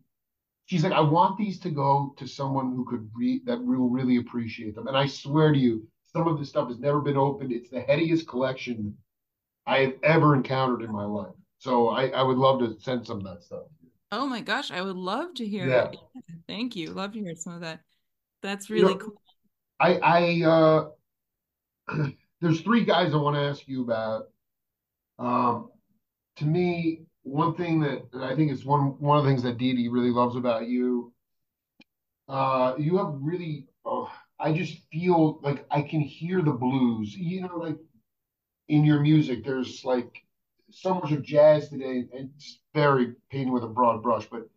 Speaker 1: she's like, I want these to go to someone who could read that will really appreciate them. And I swear to you, some of this stuff has never been opened. It's the headiest collection I have ever encountered in my life. So I, I would love to send some of that stuff.
Speaker 2: Oh my gosh, I would love to hear
Speaker 1: yeah.
Speaker 2: it. Thank you. Love to hear some of that. That's really you know, cool.
Speaker 1: I I uh [clears throat] there's three guys I want to ask you about. Um to me, one thing that, I think is one one of the things that Dee really loves about you, uh, you have really oh, I just feel like I can hear the blues. You know, like in your music, there's like so much of jazz today, and it's very painted with a broad brush, but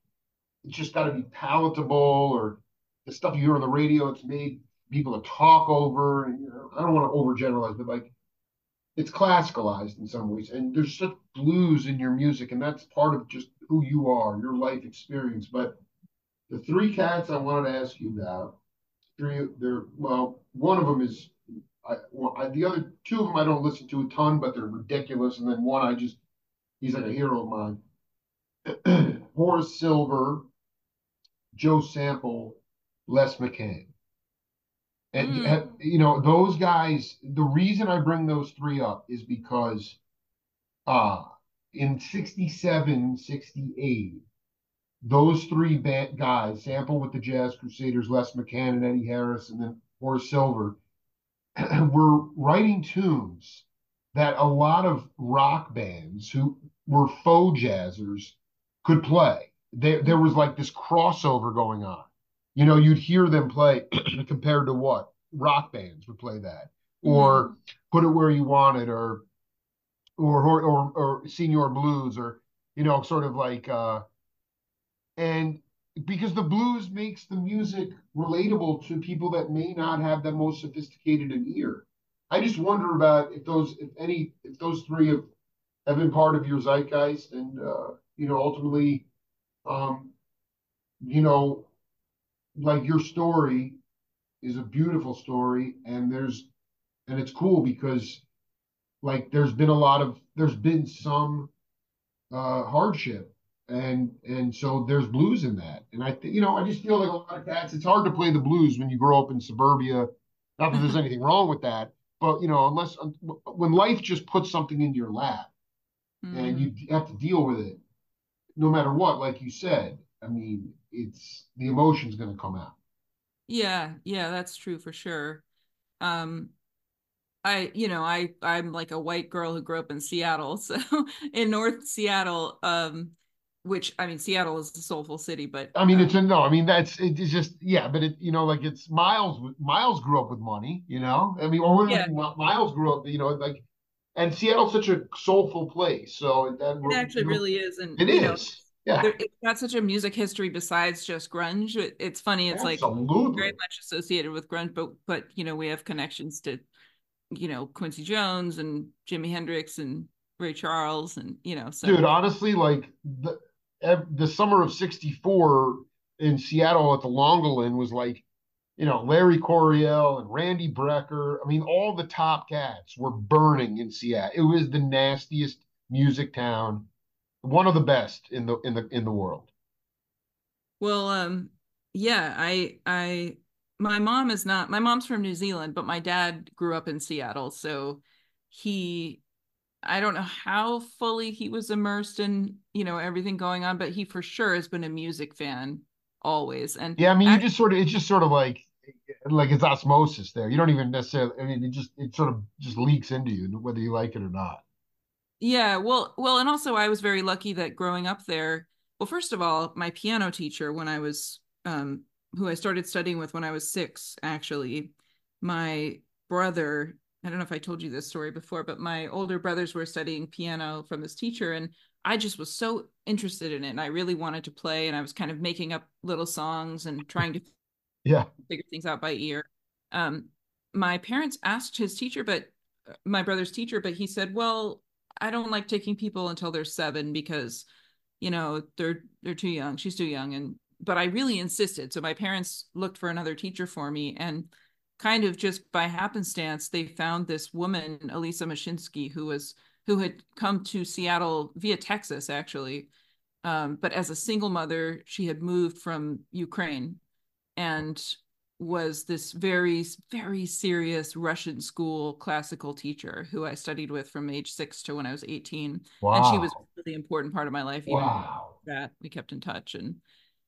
Speaker 1: it's just got to be palatable or the stuff you hear on the radio, it's made people to talk over. You know, I don't want to overgeneralize, but like it's classicalized in some ways. And there's such blues in your music, and that's part of just who you are, your life experience. But the three cats I wanted to ask you about, three, they're well, one of them is I, well, I, the other two of them I don't listen to a ton, but they're ridiculous. And then one I just, he's like a hero of mine. [clears throat] Horace Silver, Joe Sample, Les McCann. And mm. you know, those guys, the reason I bring those three up is because uh in 67, 68, those three guys, Sample with the Jazz Crusaders, Les McCann and Eddie Harris, and then Horace Silver, [clears throat] were writing tunes that a lot of rock bands who were faux jazzers could play. There, there was like this crossover going on. You know, you'd hear them play [clears throat] compared to what rock bands would play that, or mm-hmm. put it where you want it, or or or or, or Señor Blues, or you know, sort of like uh, and because the blues makes the music relatable to people that may not have the most sophisticated an ear. I just wonder about if those, if any, if those three have, have been part of your zeitgeist, and uh, you know, ultimately, um, you know, like your story is a beautiful story, and there's, and it's cool because, like, there's been a lot of, there's been some uh, hardship and and so there's blues in that and i th- you know i just feel like a lot of cats it's hard to play the blues when you grow up in suburbia not that there's [laughs] anything wrong with that but you know unless when life just puts something into your lap mm. and you have to deal with it no matter what like you said i mean it's the emotion's going to come out
Speaker 2: yeah yeah that's true for sure um I, you know, I I'm like a white girl who grew up in Seattle. [laughs] So in North Seattle, um, which I mean, Seattle is a soulful city, but
Speaker 1: I mean, it's a no. I mean, that's it's just yeah, but it you know like it's Miles. Miles grew up with money, you know. I mean, or yeah. Miles grew up, you know, like, and Seattle's such a soulful place. So that
Speaker 2: it actually you know, really is, and
Speaker 1: it
Speaker 2: is.
Speaker 1: Know, yeah,
Speaker 2: there, it's got such a music history besides just grunge. It, it's funny. It's Absolutely. like very much associated with grunge, but but you know we have connections to, you know, Quincy Jones and Jimi Hendrix and Ray Charles and you know. So
Speaker 1: dude, honestly, like the the summer of 64 in Seattle at the Llahngaelhyn was like, you know, Larry Coryell and Randy Brecker. I mean, all the top cats were burning in Seattle. It was the nastiest music town, one of the best in the in the in the world.
Speaker 2: Well, um, yeah, I I my mom is not my mom's from New Zealand, but my dad grew up in Seattle, so he I don't know how fully he was immersed in, you know, everything going on, but he for sure has been a music fan always. And
Speaker 1: yeah, I mean, you just sort of, it's just sort of like, like it's osmosis there. You don't even necessarily, I mean, it just, it sort of just leaks into you, whether you like it or not.
Speaker 2: Yeah. Well, well, and also I was very lucky that growing up there, well, first of all, my piano teacher, when I was, um, who I started studying with when I was six, actually, my brother I don't know if I told you this story before, but my older brothers were studying piano from this teacher, and I just was so interested in it, and I really wanted to play, and I was kind of making up little songs and trying to
Speaker 1: yeah
Speaker 2: figure things out by ear. Um, my parents asked his teacher, but uh, my brother's teacher, but he said, "Well, I don't like taking people until they're seven because, you know, they're they're too young. She's too young." And but I really insisted, so my parents looked for another teacher for me, and kind of just by happenstance, they found this woman, Elisa Mashinsky, who was who had come to Seattle via Texas, actually. Um, but as a single mother, she had moved from Ukraine and was this very, very serious Russian school classical teacher who I studied with from age six to when I was 18. Wow. And she was a really important part of my life. Even wow. that we kept in touch. And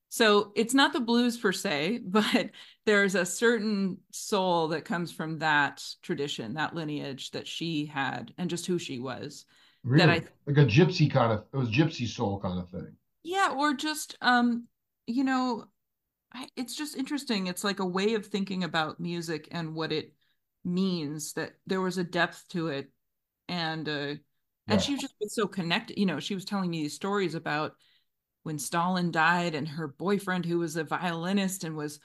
Speaker 2: so it's not the blues per se, [laughs] but there's a certain soul that comes from that tradition, that lineage that she had, and just who she was.
Speaker 1: Really? That I like a gypsy kind of it was gypsy soul kind of thing.
Speaker 2: Yeah, or just um, you know, I, it's just interesting. It's like a way of thinking about music and what it means. That there was a depth to it, and uh, yeah. and she just was so connected. You know, she was telling me these stories about when Stalin died and her boyfriend, who was a violinist and was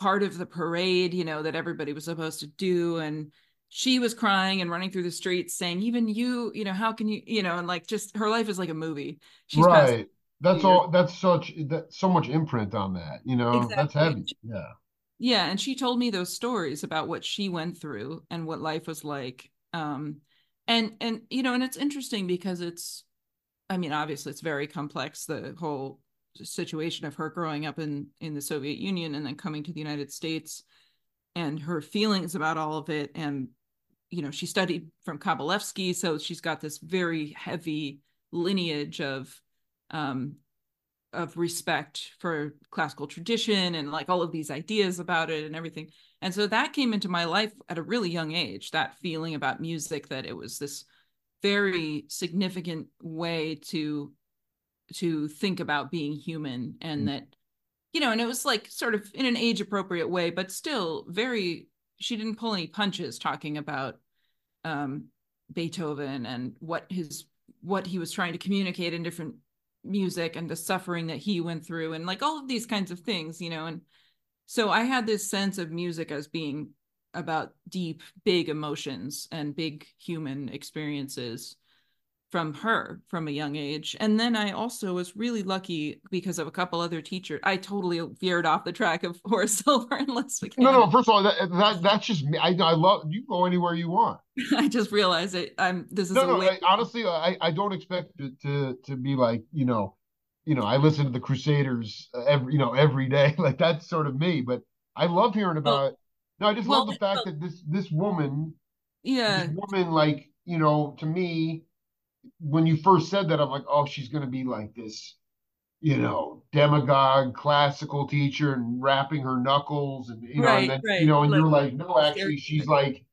Speaker 2: part of the parade, you know, that everybody was supposed to do. And she was crying and running through the streets saying, even you, you know, how can you, you know, and like just her life is like a movie.
Speaker 1: She's right. That's all. That's such that so much imprint on that. You know, exactly. that's heavy. Yeah.
Speaker 2: Yeah, and she told me those stories about what she went through and what life was like. Um, and and you know, and it's interesting because it's I mean, obviously, it's very complex. The whole situation of her growing up in in the Soviet Union and then coming to the United States, and her feelings about all of it. And you know, she studied from Kabalevsky, so she's got this very heavy lineage of um, of respect for classical tradition and like all of these ideas about it and everything. And so that came into my life at a really young age. That feeling about music that it was this very significant way to to think about being human and mm. that you know and it was like sort of in an age appropriate way but still very she didn't pull any punches talking about um beethoven and what his what he was trying to communicate in different music and the suffering that he went through and like all of these kinds of things you know and so i had this sense of music as being about deep, big emotions and big human experiences from her from a young age. And then I also was really lucky because of a couple other teachers. I totally veered off the track of [laughs] Horace Silver and Les McCann.
Speaker 1: No, no. First of all, that, that that's just me. I, I love you. Go anywhere you want. [laughs]
Speaker 2: I just realized it. I'm. This is
Speaker 1: no, no. I, honestly, I I don't expect it to to be like you know, you know. I listen to the Crusaders uh, every you know every day. [laughs] Like that's sort of me. But I love hearing about. Well, no, I just well, love the fact well, that this this woman,
Speaker 2: yeah,
Speaker 1: this woman, like you know, to me, when you first said that, I'm like, oh, she's gonna be like this, you know, demagogue, classical teacher, and rapping her knuckles, and you know, right, and then, right. you know, and like, you're like, no, actually, she's like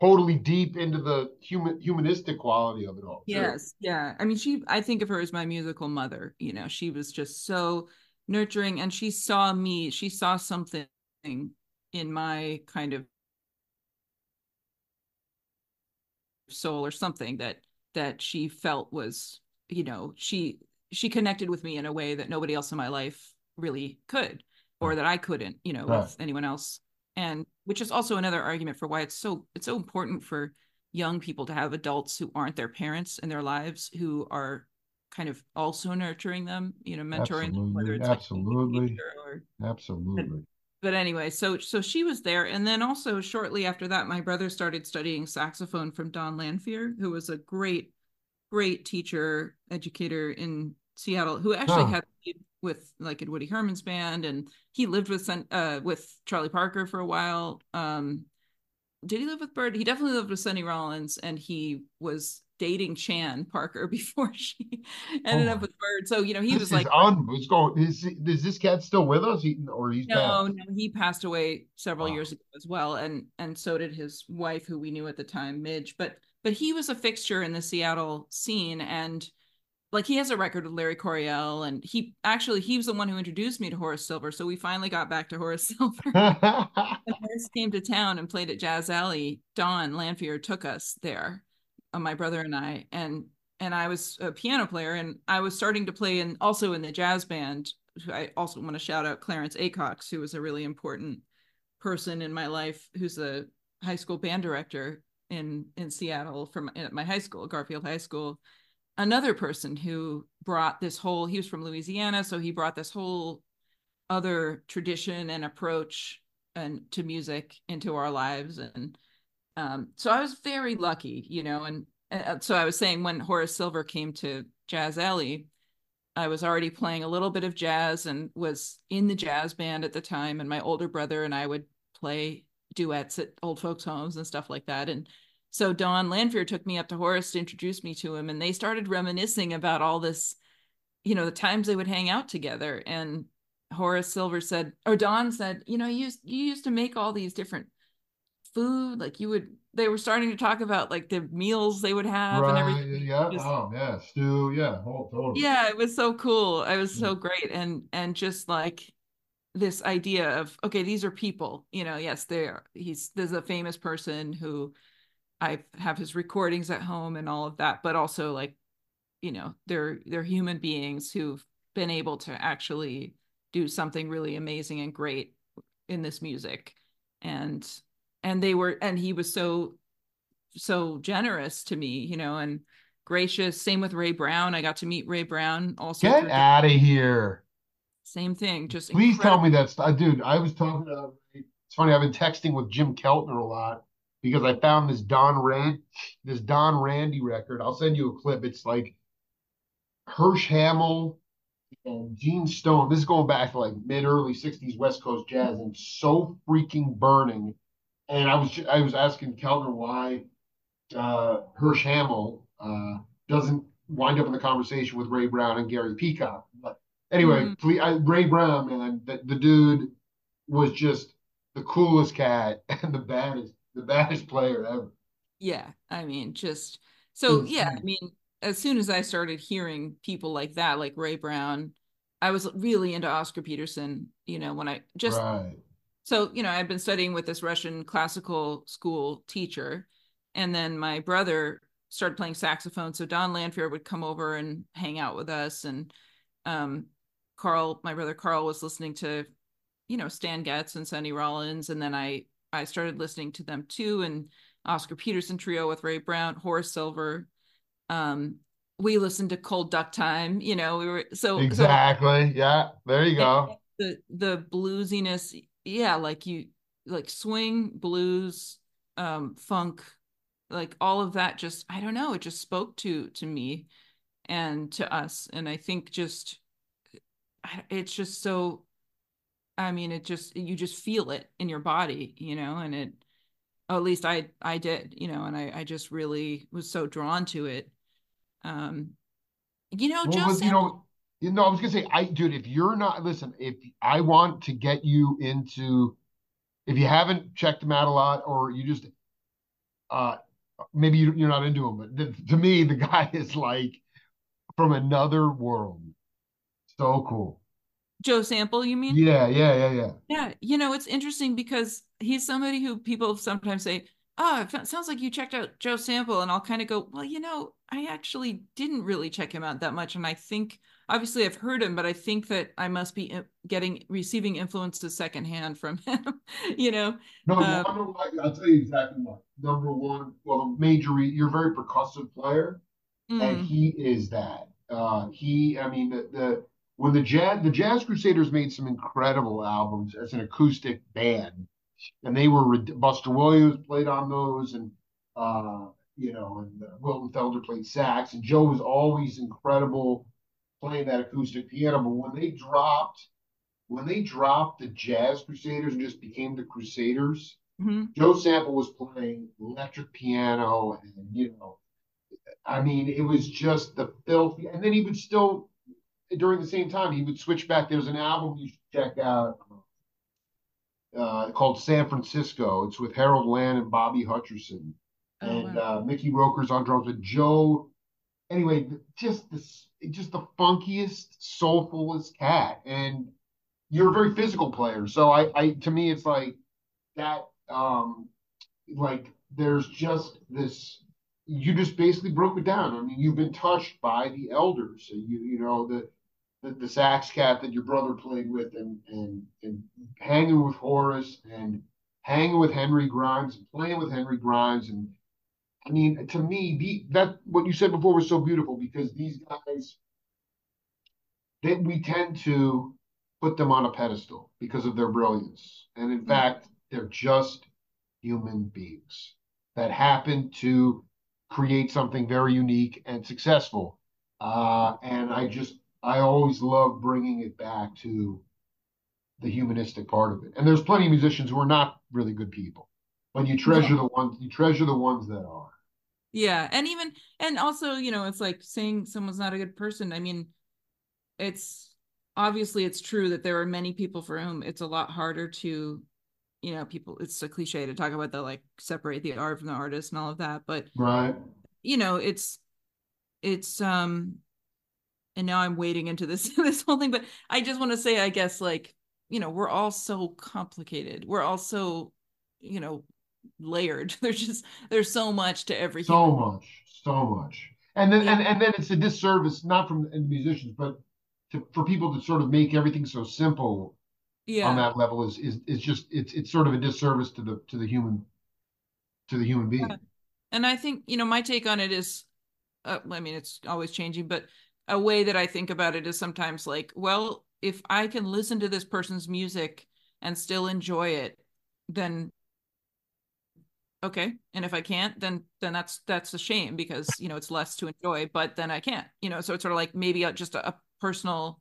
Speaker 1: totally deep into the human humanistic quality of it all.
Speaker 2: Too. Yes, yeah. I mean, she. I think of her as my musical mother. You know, she was just so nurturing, and she saw me. She saw something in my kind of soul or something that that she felt was you know she she connected with me in a way that nobody else in my life really could or that I couldn't you know right. with anyone else and which is also another argument for why it's so it's so important for young people to have adults who aren't their parents in their lives who are kind of also nurturing them you know mentoring
Speaker 1: absolutely. them whether it's absolutely like or, absolutely
Speaker 2: but anyway, so so she was there, and then also shortly after that, my brother started studying saxophone from Don Lanphere, who was a great, great teacher, educator in Seattle, who actually had with like in Woody Herman's band, and he lived with uh with Charlie Parker for a while. Um, did he live with Bird? He definitely lived with Sonny Rollins, and he was dating Chan Parker [laughs] before she oh ended oh. up with Bird. So you know he was like,
Speaker 1: on, what's going? Is, is this cat still with us, he, or he's
Speaker 2: no, no, he passed away several years ago as well, and and so did his wife, who we knew at the time, Midge. But but he was a fixture in the Seattle scene, and like he has a record with Larry Coryell, and he actually he was the one who introduced me to Horace Silver. So we finally got back to Horace [laughs] Silver. [laughs] Horace came to town and played at Jazz Alley, Don Lanphere took us there uh, my brother and I, and and I was a piano player, and I was starting to play and also in the jazz band. I also want to shout out Clarence Acox, who was a really important person in my life, who's a high school band director in in Seattle from at my high school, Garfield High School. Another person who brought this whole he was from Louisiana, so he brought this whole other tradition and approach and to music into our lives and um, so I was very lucky, you know, and, and so I was saying when Horace Silver came to Jazz Alley, I was already playing a little bit of jazz and was in the jazz band at the time. And my older brother and I would play duets at old folks' homes and stuff like that. And so Don Lanphere took me up to Horace to introduce me to him, and they started reminiscing about all this, you know, the times they would hang out together. And Horace Silver said, or Don said, you know, you you used to make all these different food, like you would they were starting to talk about like the meals they would have right, and everything.
Speaker 1: Yeah. Just, oh yeah. Stew. Yeah. Oh, totally.
Speaker 2: Yeah. It was so cool. It was mm. so great. And, and just like this idea of, okay, these are people, you know, yes, they are, he's, there's a famous person who I have his recordings at home and all of that, but also like, you know, they're, they're human beings who've been able to actually do something really amazing and great in this music. And and they were and he was so so generous to me you know and gracious. Same with ray brown. I got to meet ray brown also
Speaker 1: get out of here.
Speaker 2: Same thing just
Speaker 1: please incredible. tell me that stuff uh, dude i was talking to it's funny i've been texting with jim keltner a lot because i found this don rand this Don Randi record. I'll send you a clip. It's like Hersh Hamel and Gene Stone. This is going back to like mid early 60s West Coast jazz and so freaking burning and I was I was asking Keltner why uh, Hersh Hamel uh, doesn't wind up in the conversation with Ray Brown and Gary Peacock. But anyway, mm-hmm. please, I, Ray Brown, man, the, the dude was just the coolest cat [laughs] and the baddest, the baddest player ever.
Speaker 2: Yeah, I mean, just so yeah, I mean, as soon as I started hearing people like that, like Ray Brown, I was really into Oscar Peterson. You know, when I just right so you know i'd been studying with this russian classical school teacher and then my brother started playing saxophone so Don Lanphere would come over and hang out with us and um, carl my brother carl was listening to you know stan getz and sonny rollins and then i i started listening to them too and oscar peterson trio with ray brown horace silver. Um, we listened to cold duck time you know we were so
Speaker 1: exactly so, yeah there you go.
Speaker 2: The the bluesiness yeah like you like swing blues um funk like all of that just i don't know it just spoke to to me and to us. And i think just it's just so i mean it just you just feel it in your body you know and it at least i i did you know and i i just really was so drawn to it. Um you know well, just
Speaker 1: you know you know, I was gonna say, I dude, if you're not listen, if I want to get you into, if you haven't checked them out a lot, or you just, uh, maybe you, you're not into him, but to me, the [laughs] guy is like from another world. So cool.
Speaker 2: Joe Sample, you mean?
Speaker 1: Yeah, yeah, yeah, yeah.
Speaker 2: Yeah, you know, it's interesting because he's somebody who people sometimes say, "Oh, it sounds like you checked out Joe Sample," and I'll kind of go, "Well, you know, I actually didn't really check him out that much, and I think." obviously I've heard him, but I think that I must be getting receiving influences secondhand from [laughs] him. you know.
Speaker 1: No, um, I'll tell you exactly what. Number one, well, major you're a very percussive player, mm. and he is that. Uh, he, I mean, the, the when the jazz the Jazz Crusaders made some incredible albums as an acoustic band, and they were Buster Williams played on those, and uh, you know, and uh, Wilton Felder played sax, and Joe was always incredible playing that acoustic piano. But when they dropped, when they dropped the Jazz Crusaders and just became the Crusaders, mm-hmm. Joe Sample was playing electric piano, and you know, I mean, it was just the filthy. And then he would still, during the same time, he would switch back. There's an album you should check out. Uh, called San Francisco. It's with Harold Land and Bobby Hutcherson. Oh, and wow. uh, Mickey Roker's on drums with Joe. Anyway, just this just the funkiest, soulfulest cat. And you're a very physical player. So I, I to me it's like that um like there's just this you just basically broke it down. I mean, you've been touched by the elders. So you you know the the, the sax cat that your brother played with and and and hanging with Horace and hanging with Henry Grimes and playing with Henry Grimes and I mean, to me, the, that what you said before was so beautiful because these guys that we tend to put them on a pedestal because of their brilliance. And in mm-hmm. fact, they're just human beings that happen to create something very unique and successful. Uh, and I just, I always love bringing it back to the humanistic part of it. And there's plenty of musicians who are not really good people, but you treasure the ones, you treasure the ones that are.
Speaker 2: Yeah. And even, and also, you know, it's like saying someone's not a good person. I mean, it's obviously it's true that there are many people for whom it's a lot harder to you know people it's a cliche to talk about the like separate the art from the artist and all of that but
Speaker 1: right
Speaker 2: you know it's it's um and now i'm wading into this [laughs] this whole thing but i just want to say i guess like you know we're all so complicated we're all so you know layered [laughs] there's just there's so much to everything
Speaker 1: so much so much and then yeah. and, and then it's a disservice not from the musicians but to, for people to sort of make everything so simple yeah. on that level is is is just it's it's sort of a disservice to the to the human to the human being.
Speaker 2: And I think you know my take on it is, uh, I mean it's always changing, but a way that I think about it is sometimes like, well, if I can listen to this person's music and still enjoy it, then okay and if i can't then then that's that's a shame because you know it's less to enjoy but then i can't you know so it's sort of like maybe a, just a, a personal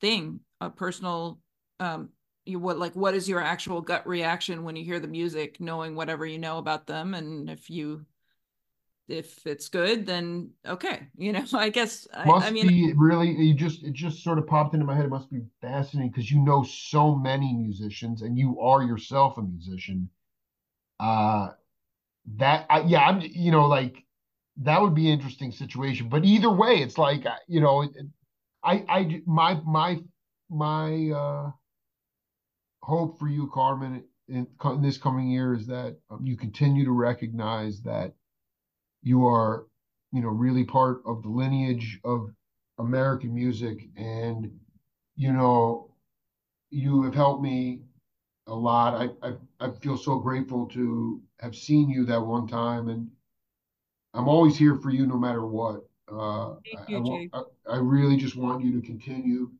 Speaker 2: thing a personal um you what like what is your actual gut reaction when you hear the music knowing whatever you know about them and if you if it's good then okay you know [laughs] i guess
Speaker 1: must
Speaker 2: I, I
Speaker 1: mean be really you just it just sort of popped into my head it must be fascinating because you know so many musicians and you are yourself a musician uh that I, yeah i'm you know like that would be an interesting situation but either way it's like you know I, I, my, my, my uh, hope for you, Carmen, in, in this coming year is that um, you continue to recognize that you are, you know, really part of the lineage of American music, and you know, you have helped me a lot. I, I, I feel so grateful to have seen you that one time, and I'm always here for you no matter what. Uh, Thank you, I, I, I, really just want you to continue.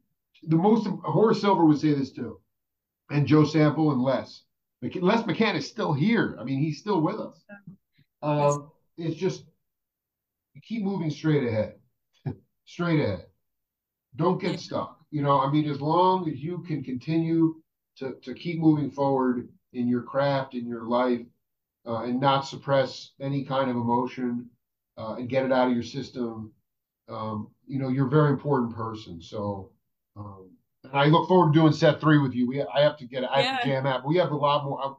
Speaker 1: The most Horace Silver would say this too, and Joe Sample and Les. Les McCann is still here. I mean, he's still with us. Um, it's just keep moving straight ahead, [laughs] straight ahead. Don't get stuck. You know, I mean, as long as you can continue to to keep moving forward in your craft, in your life, uh, and not suppress any kind of emotion uh, and get it out of your system, um, you know, you're a very important person. So, um, and I look forward to doing set three with you. We, I have to get, I have to jam out. We have a lot more, uh,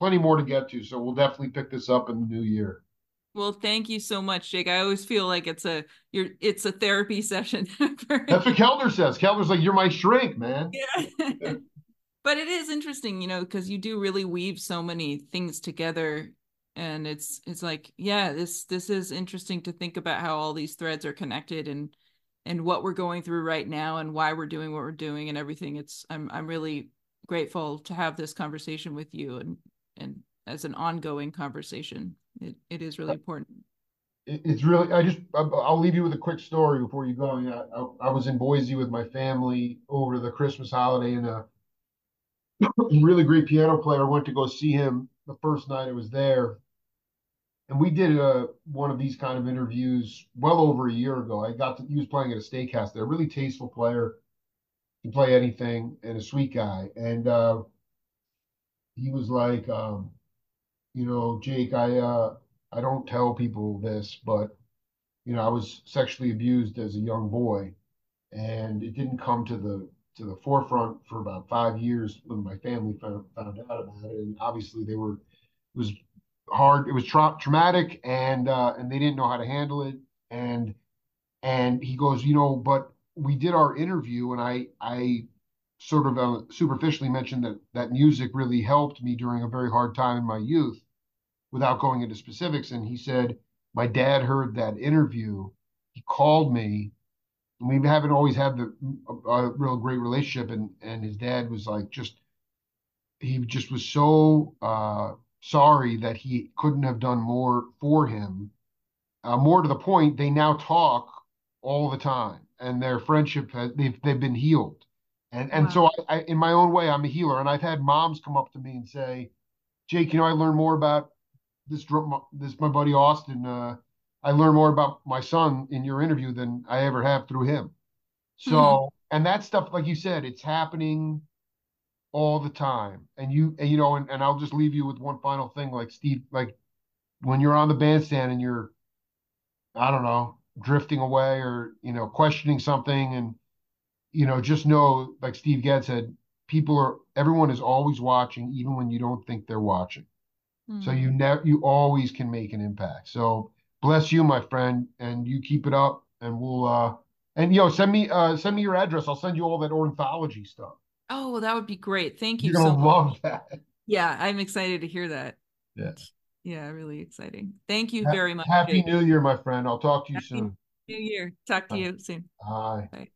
Speaker 1: plenty more to get to. So we'll definitely pick this up in the new year.
Speaker 2: Well, thank you so much, Jake. I always feel like it's a you're it's a therapy session. [laughs]
Speaker 1: That's what Keltner says. Keltner's like, "You're my shrink, man."
Speaker 2: Yeah. [laughs] but it is interesting, you know, because you do really weave so many things together and it's it's like yeah this this is interesting to think about how all these threads are connected and and what we're going through right now and why we're doing what we're doing and everything. It's i'm i'm really grateful to have this conversation with you and and as an ongoing conversation. It, it is really uh, important.
Speaker 1: it's really i just i'll leave you with a quick story before you go. I, I was in boise with my family over the christmas holiday and a really great piano player I went to go see him the first night I was there and we did a, uh, one of these kind of interviews well over a year ago. I got to, he was playing at a steakhouse there, really tasteful player, can play anything, and a sweet guy. And uh, he was like, um, you know, Jake, I uh, I don't tell people this, but you know, I was sexually abused as a young boy, and it didn't come to the to the forefront for about five years when my family found found out about it. And obviously, they were it was hard. It was tra- traumatic, and uh, and they didn't know how to handle it. And and he goes, you know, but we did our interview, and I I sort of uh, superficially mentioned that that music really helped me during a very hard time in my youth, without going into specifics. And he said, my dad heard that interview. He called me. We haven't always had the a, a real great relationship, and and his dad was like just he just was so uh, sorry that he couldn't have done more for him. Uh, more to the point, they now talk all the time, and their friendship has they've they've been healed, And and wow. so I, I, in my own way, I'm a healer, and I've had moms come up to me and say, "Jake, you know, I learned more about this this my buddy Austin. Uh, I learned more about my son in your interview than I ever have through him." So, mm-hmm. and that stuff, like you said, it's happening all the time. And you, and, you know, and, and I'll just leave you with one final thing, like Steve, like when you're on the bandstand and you're, I don't know, drifting away or you know questioning something and you know just know like steve Gadd said people are everyone is always watching even when you don't think they're watching mm-hmm. so you never you always can make an impact so bless you my friend and you keep it up and we'll uh and you know send me uh send me your address i'll send you all that ornithology stuff
Speaker 2: oh well that would be great thank you
Speaker 1: you're gonna so love that
Speaker 2: yeah i'm excited to hear that
Speaker 1: yes
Speaker 2: yeah, really exciting. Thank you very much.
Speaker 1: Happy New Year, my friend. I'll talk to you Happy soon.
Speaker 2: New Year. Talk to Bye. you soon.
Speaker 1: Bye. Bye.